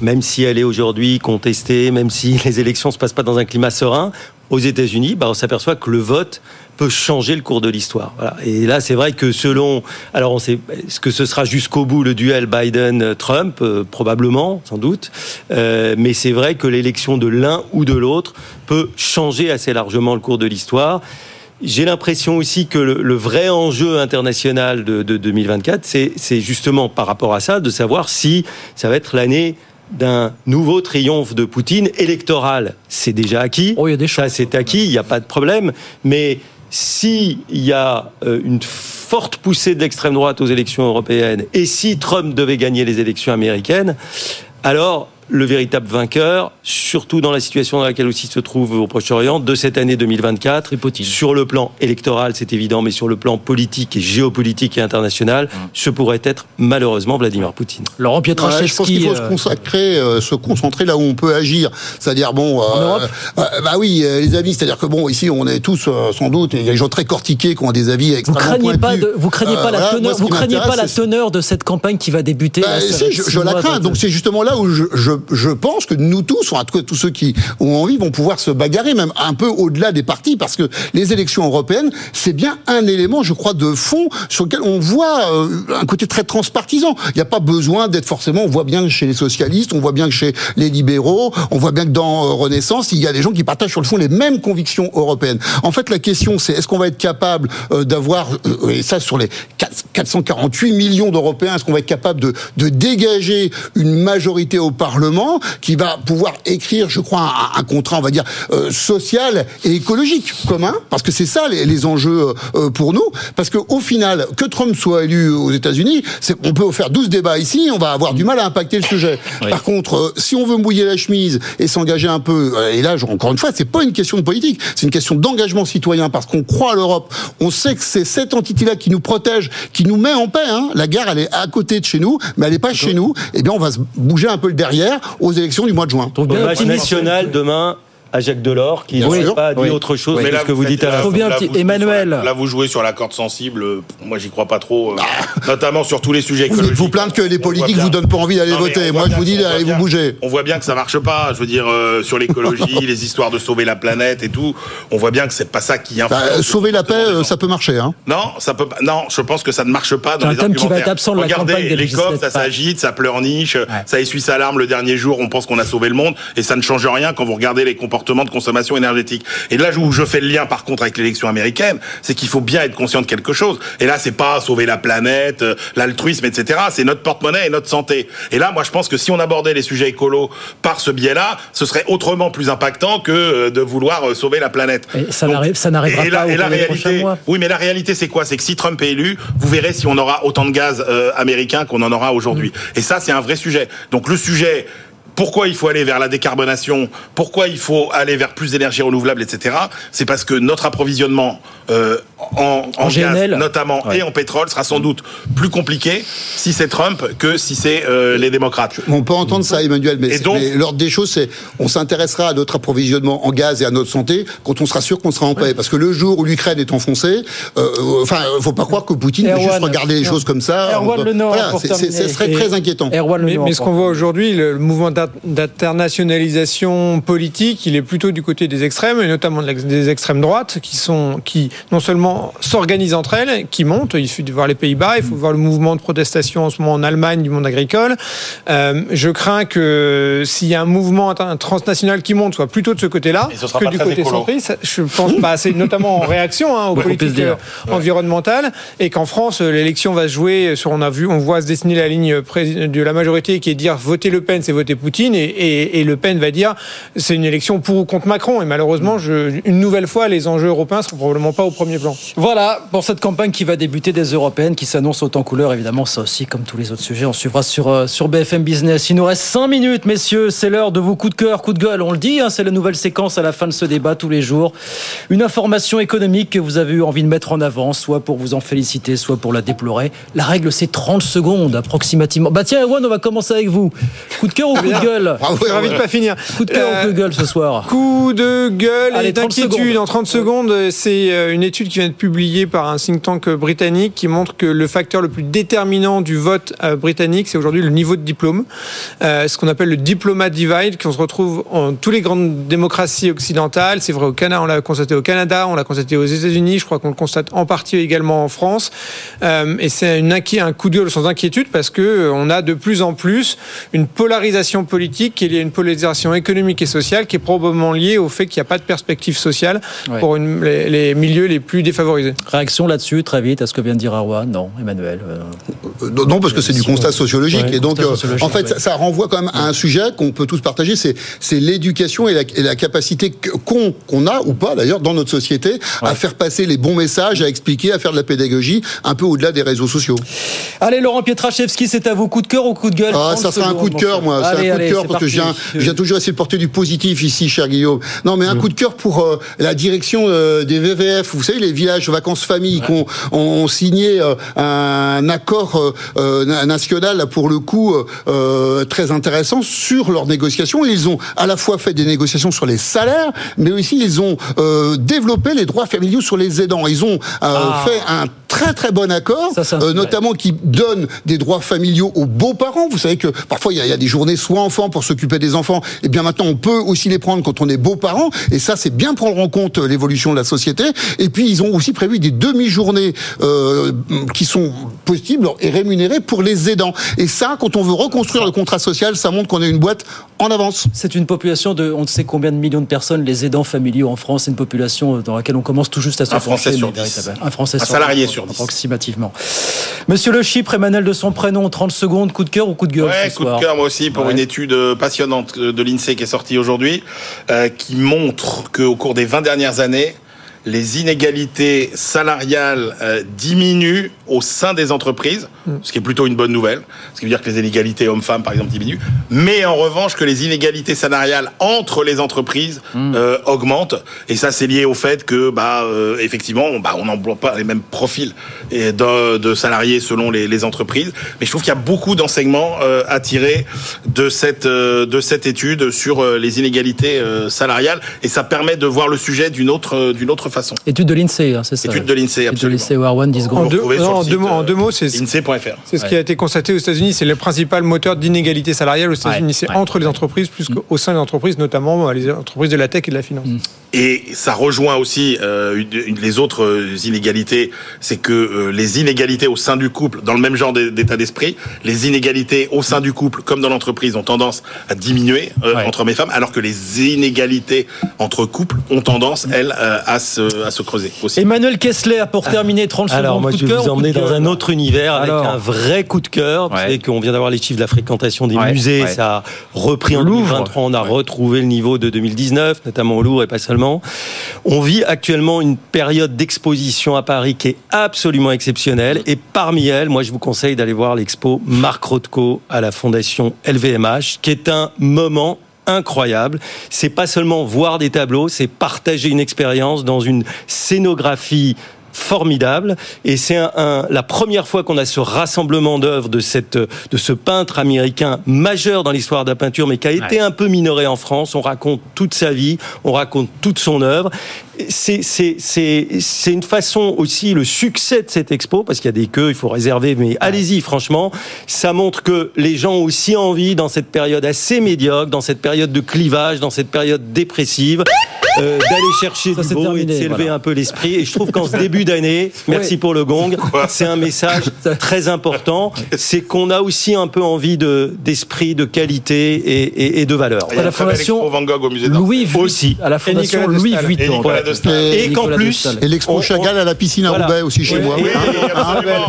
même si elle est aujourd'hui contestée, même si (laughs) les élections ne se passent pas dans un climat serein, aux États-Unis, bah, on s'aperçoit que le vote peut changer le cours de l'histoire. Voilà. Et là, c'est vrai que selon, alors on sait ce que ce sera jusqu'au bout le duel Biden-Trump, euh, probablement, sans doute, euh, mais c'est vrai que l'élection de l'un ou de l'autre peut changer assez largement le cours de l'histoire. J'ai l'impression aussi que le, le, vrai enjeu international de, de 2024, c'est justement par rapport à ça, de savoir si ça va être l'année d'un nouveau triomphe de Poutine électoral. C'est déjà acquis. Oh, il y a des Ça, c'est acquis, il n'y a pas de problème. Mais s'il y a euh, une forte poussée de l'extrême droite aux élections européennes et si Trump devait gagner les élections américaines, alors le véritable vainqueur, surtout dans la situation dans laquelle aussi se trouve au Proche-Orient, de cette année 2024. Sur le plan électoral, c'est évident, mais sur le plan politique et géopolitique et international, mmh. ce pourrait être malheureusement Vladimir Poutine. Laurent Pietraszewski... je pense qu'il faut se euh, consacrer, euh, se concentrer là où on peut agir. C'est-à-dire, bon... en euh, Europe Bah oui, les amis, c'est-à-dire que bon, ici, on est tous, sans doute, il y a des gens très cortiqués qui ont des avis extrêmement vous craignez. Pas de, vous craignez pas la teneur, vous craignez pas la teneur de cette campagne qui va débuter bah, si, je, je la crains. Donc c'est justement là où je, je, je pense que nous tous, en tout cas tous ceux qui ont envie, vont pouvoir se bagarrer, même un peu au-delà des partis, parce que les élections européennes, c'est bien un élément, je crois, de fond sur lequel on voit euh, un côté très transpartisan. Il n'y a pas besoin d'être forcément, on voit bien que chez les socialistes, on voit bien que chez les libéraux, on voit bien que dans euh, Renaissance, il y a des gens qui partagent sur le fond les mêmes convictions européennes. En fait, la question, c'est est-ce qu'on va être capable euh, d'avoir, et ça sur les 448 millions d'Européens, est-ce qu'on va être capable de, de dégager une majorité au Parlement qui va pouvoir écrire, je crois, un, un contrat, on va dire, euh, social et écologique commun, parce que c'est ça les, les enjeux euh, pour nous, parce que au final, que Trump soit élu aux États-Unis, on peut faire 12 débats ici, on va avoir du mal à impacter le sujet. Oui. Par contre, euh, si on veut mouiller la chemise et s'engager un peu, euh, et là, encore une fois, c'est pas une question de politique, c'est une question d'engagement citoyen, parce qu'on croit à l'Europe, on sait que c'est cette entité-là qui nous protège, qui nous met en paix. Hein. La guerre, elle est à côté de chez nous, mais elle n'est pas chez nous. Eh bien, on va se bouger un peu le derrière aux élections du mois de juin. Donc, bien national demain à Jacques Delors, qui n'a pas dit oui. autre chose mais que là, ce que vous dites à la Faut bien, petit Emmanuel. Là, là, vous jouez sur la corde sensible. Moi, j'y crois pas trop, euh, (laughs) notamment sur tous les sujets écologiques. Vous vous plaindre que les politiques vous donnent pas envie d'aller voter. Moi, je vous dis d'aller vous bouger. On voit bien que ça marche pas. Je veux dire, euh, sur l'écologie, (laughs) les histoires de sauver la planète et tout, on voit bien que c'est pas ça qui influence. Bah, sauver la paix, euh, ça peut marcher. Hein. Non, ça peut. Non, je pense que ça ne marche pas dans un les thème qui va être absent de Regardez, la campagne les COP, ça s'agite, ça pleurniche, ça essuie sa larme le dernier jour. On pense qu'on a sauvé le monde et ça ne change rien quand vous regardez les comportements de consommation énergétique. Et là où je fais le lien par contre avec l'élection américaine, c'est qu'il faut bien être conscient de quelque chose. Et là, c'est pas sauver la planète, euh, l'altruisme, etc. C'est notre porte-monnaie et notre santé. Et là, moi, je pense que si on abordait les sujets écolos par ce biais-là, ce serait autrement plus impactant que euh, de vouloir euh, sauver la planète. Et ça n'arrive, ça n'arrivera et la, pas. Et la réalité, mois. oui, mais la réalité, c'est quoi? C'est que si Trump est élu, vous verrez si on aura autant de gaz euh, américain qu'on en aura aujourd'hui. Mmh. Et ça, c'est un vrai sujet. Donc le sujet pourquoi il faut aller vers la décarbonation, pourquoi il faut aller vers plus d'énergie renouvelable, etc. C'est parce que notre approvisionnement euh, en, en, en gaz, GNL. notamment, ouais. et en pétrole sera sans doute plus compliqué si c'est Trump que si c'est euh, les démocrates. On peut entendre ça, Emmanuel, mais, mais l'ordre des choses, c'est on s'intéressera à notre approvisionnement en gaz et à notre santé quand on sera sûr qu'on sera en paix. Ouais. Parce que le jour où l'Ukraine est enfoncée, euh, enfin, faut pas croire que Poutine Erwan, peut juste regarder les choses comme ça. Erwan on, le Nord, voilà, ce serait très inquiétant. mais, mais ce qu'on voit aujourd'hui, le mouvement d'internationalisation politique, il est plutôt du côté des extrêmes, et notamment des extrêmes droites, qui sont, qui non seulement s'organisent entre elles, qui montent. Il suffit de voir les Pays-Bas, il faut voir le mouvement de protestation en ce moment en Allemagne du monde agricole. Euh, je crains que s'il y a un mouvement transnational qui monte, soit plutôt de ce côté-là que du côté centriste. Je pense pas. C'est notamment en réaction hein, aux ouais, politiques dire. environnementales, et qu'en France, l'élection va se jouer sur. On a vu, on voit se dessiner la ligne de la majorité qui est de dire voter Le Pen, c'est voter Poutine, et, et, et, Le Pen va dire c'est une élection pour ou contre Macron. Et malheureusement, je, une nouvelle fois, les enjeux européens seront probablement pas au premier plan. Voilà pour cette campagne qui va débuter des européennes, qui s'annonce autant couleur. Évidemment, ça aussi, comme tous les autres sujets, on suivra sur, euh, sur BFM Business. Il nous reste 5 minutes, messieurs. C'est l'heure de vos coups de cœur, coups de gueule. On le dit, hein, c'est la nouvelle séquence à la fin de ce débat tous les jours. Une information économique que vous avez eu envie de mettre en avant, soit pour vous en féliciter, soit pour la déplorer. La règle, c'est 30 secondes approximativement. Bah tiens, Erwan, on va commencer avec vous. Coup de cœur ou (laughs) coup de gueule ah, Je suis ravi de pas finir. Coup de cœur euh, ou coup de gueule ce soir Coup de gueule Allez, et d'inquiétude en 30 secondes. C'est euh, une étude qui vient d'être publié par un think tank britannique qui montre que le facteur le plus déterminant du vote britannique, c'est aujourd'hui le niveau de diplôme, ce qu'on appelle le diploma divide, qu'on se retrouve en toutes les grandes démocraties occidentales. C'est vrai au Canada, on l'a constaté au Canada, on l'a constaté aux États-Unis, je crois qu'on le constate en partie également en France. et c'est une un coup de gueule sans inquiétude parce que on a de plus en plus une polarisation politique, il y a une polarisation économique et sociale qui est probablement liée au fait qu'il n'y a pas de perspective sociale pour les, milieux les plus défavorisés. Réaction là-dessus, très vite, à ce que vient de dire Arwa Non, Emmanuel euh, Non, parce que c'est du constat sociologique. et donc, euh, en fait, ça, renvoie quand même à un sujet qu'on peut tous partager, c'est l'éducation et, la, capacité qu'on a, ou pas d'ailleurs, dans notre société, à faire passer les bons messages, à expliquer, à faire de la pédagogie, un peu au-delà des réseaux sociaux. Allez, Laurent Pietraszewski, c'est à vous. Coup de cœur ou coup de gueule Ah, ça sera un coup de cœur, moi. C'est un coup de cœur parce que je viens, toujours essayer de porter du positif ici, cher Guillaume. Non, mais un mm. coup de cœur pour euh, la direction euh, des VVF. Vous savez, les villages vacances familles qui ont, signé euh, un accord national, pour le coup, très intéressant sur leurs négociations. Ils ont à la fois fait des négociations sur les salaires, mais aussi ils ont développé les droits familiaux sur les aidants. Ils ont ah. fait un très très bon accord, notamment qui donne des droits familiaux aux beaux-parents. Vous savez que parfois il y, a, des journées soit enfants pour s'occuper des enfants, et bien maintenant on peut aussi les prendre quand on est beaux-parents, et ça c'est bien prendre en compte l'évolution de la société. Et puis ils ont aussi prévu des demi-journées euh, qui sont possibles et rémunérées pour les aidants. Et ça, quand on veut reconstruire le contrat social, ça montre qu'on a une boîte en avance. C'est une population de, on ne sait combien de millions de personnes, les aidants familiaux en France. C'est une population dans laquelle on commence tout juste à se un Français sur 10. Un Français un salarié sur 10. Approximativement. Monsieur Le Chypre, Emmanuel de son prénom, 30 secondes, coup de cœur ou coup de gueule Ouais, coup de cœur moi aussi pour une étude passionnante de l'INSEE qui est sortie aujourd'hui, euh, qui montre qu'au cours des 20 dernières années, les inégalités salariales euh, diminuent au sein des entreprises, mm. ce qui est plutôt une bonne nouvelle, ce qui veut dire que les inégalités hommes-femmes, par exemple, diminuent, mais en revanche que les inégalités salariales entre les entreprises mm. euh, augmentent, et ça c'est lié au fait que, bah, euh, effectivement, bah, on n'emploie pas les mêmes profils de, de salariés selon les, les, entreprises, mais je trouve qu'il y a beaucoup d'enseignements à tirer de cette, de cette étude sur les inégalités salariales, et ça permet de voir le sujet d'une autre, d'une autre façon. Étude de l'INSEE, hein, c'est ça Étude de l'INSEE, absolument. Étude de l'INSEE, 10 secondes. En deux, en, deux mots, en deux mots, c'est l'INSEE.fr. C'est ce qui a été constaté aux États-Unis, c'est le principal moteur d'inégalité salariale aux États-Unis. c'est entre les entreprises plus mm. qu'au sein des entreprises, notamment les entreprises de la tech et de la finance. Mm. Et ça rejoint aussi euh, les autres inégalités, c'est que euh, les inégalités au sein du couple, dans le même genre d'état d'esprit, les inégalités au sein du couple, comme dans l'entreprise, ont tendance à diminuer euh, entre hommes et femmes, alors que les inégalités entre couples ont tendance, elles, à se, à se creuser aussi. Emmanuel Kessler, pour terminer, 30 secondes. Alors, moi, je vais vous emmener dans un autre univers avec un vrai coup de cœur. Vous savez qu'on vient d'avoir les chiffres de la fréquentation des musées. Ça a repris en 2023. On a retrouvé le niveau de 2019, notamment au Louvre et pas seulement. On vit actuellement une période d'exposition à Paris qui est absolument exceptionnelle. Et parmi elles, moi, je vous conseille d'aller voir l'expo Marc Rothko à la Fondation LVMH, qui est un moment incroyable. C'est pas seulement voir des tableaux, c'est partager une expérience dans une scénographie formidable. Et c'est un, la première fois qu'on a ce rassemblement d'œuvres de, cette, de ce peintre américain majeur dans l'histoire de la peinture, mais qui a été un peu minoré en France. On raconte toute sa vie, on raconte toute son œuvre c'est une façon aussi, le succès de cette expo, parce qu'il y a des queues, il faut réserver, mais allez-y, franchement, ça montre que les gens ont aussi envie, dans cette période assez médiocre, dans cette période de clivage, dans cette période dépressive, euh, d'aller chercher du beau et de s'élever un peu l'esprit. Et je trouve qu'en ce début d'année, (laughs) merci pour le gong, c'est un message très important, c'est qu'on a aussi un peu envie d'esprit, de, qualité et, et, de valeur. À la fondation Van Gogh au musée Louis aussi, à la fondation Louis Vuitton. Et, qu'en plus. Et l'expo Chagall à la piscine à Roubaix aussi chez moi.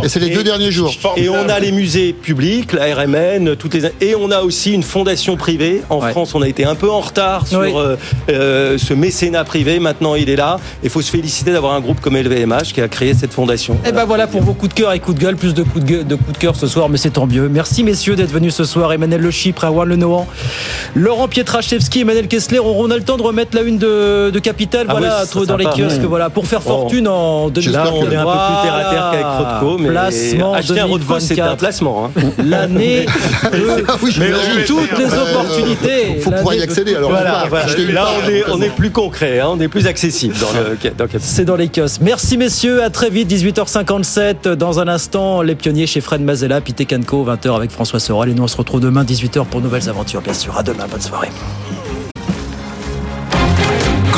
et c'est les deux derniers jours. Et on a les musées publics, la RMN, toutes les. Et on a aussi une fondation privée. En France, on a été un peu en retard sur euh, euh, ce mécénat privé. Maintenant, il est là. Il faut se féliciter d'avoir un groupe comme LVMH qui a créé cette fondation. Et ben voilà pour vos coups de cœur et coups de gueule. Plus de coups de, gueule, de coups de cœur ce soir, mais c'est tant mieux. Merci messieurs d'être venus ce soir. Emmanuel Le Chypre, Awan Le Nohan, Laurent Pietraszewski, Emmanuel Kessler. On a le temps de remettre la une de, de Capital. Ah voilà à trouver dans les kiosques. Mmh. Voilà, pour faire fortune en 2024. Là, on est un peu plus terre à terre qu'avec Rodco, mais Placement acheter un Rodco, c'est un 2024. placement. hein. (laughs) L'année de (laughs) Ah oui, j'imagine. toutes les opportunités. faut pouvoir y accéder, alors. Voilà, voilà. Là on est, donc, on est plus concret, hein, on est plus accessible dans le. (laughs) dans le- C'est dans les kiosques. Merci messieurs, à très vite, 18h57. Dans un instant, les pionniers chez Fred Mazella, Pité Canco, 20h avec François Sorel. Et nous, on se retrouve demain, 18h pour nouvelles aventures, bien sûr. À demain, bonne soirée.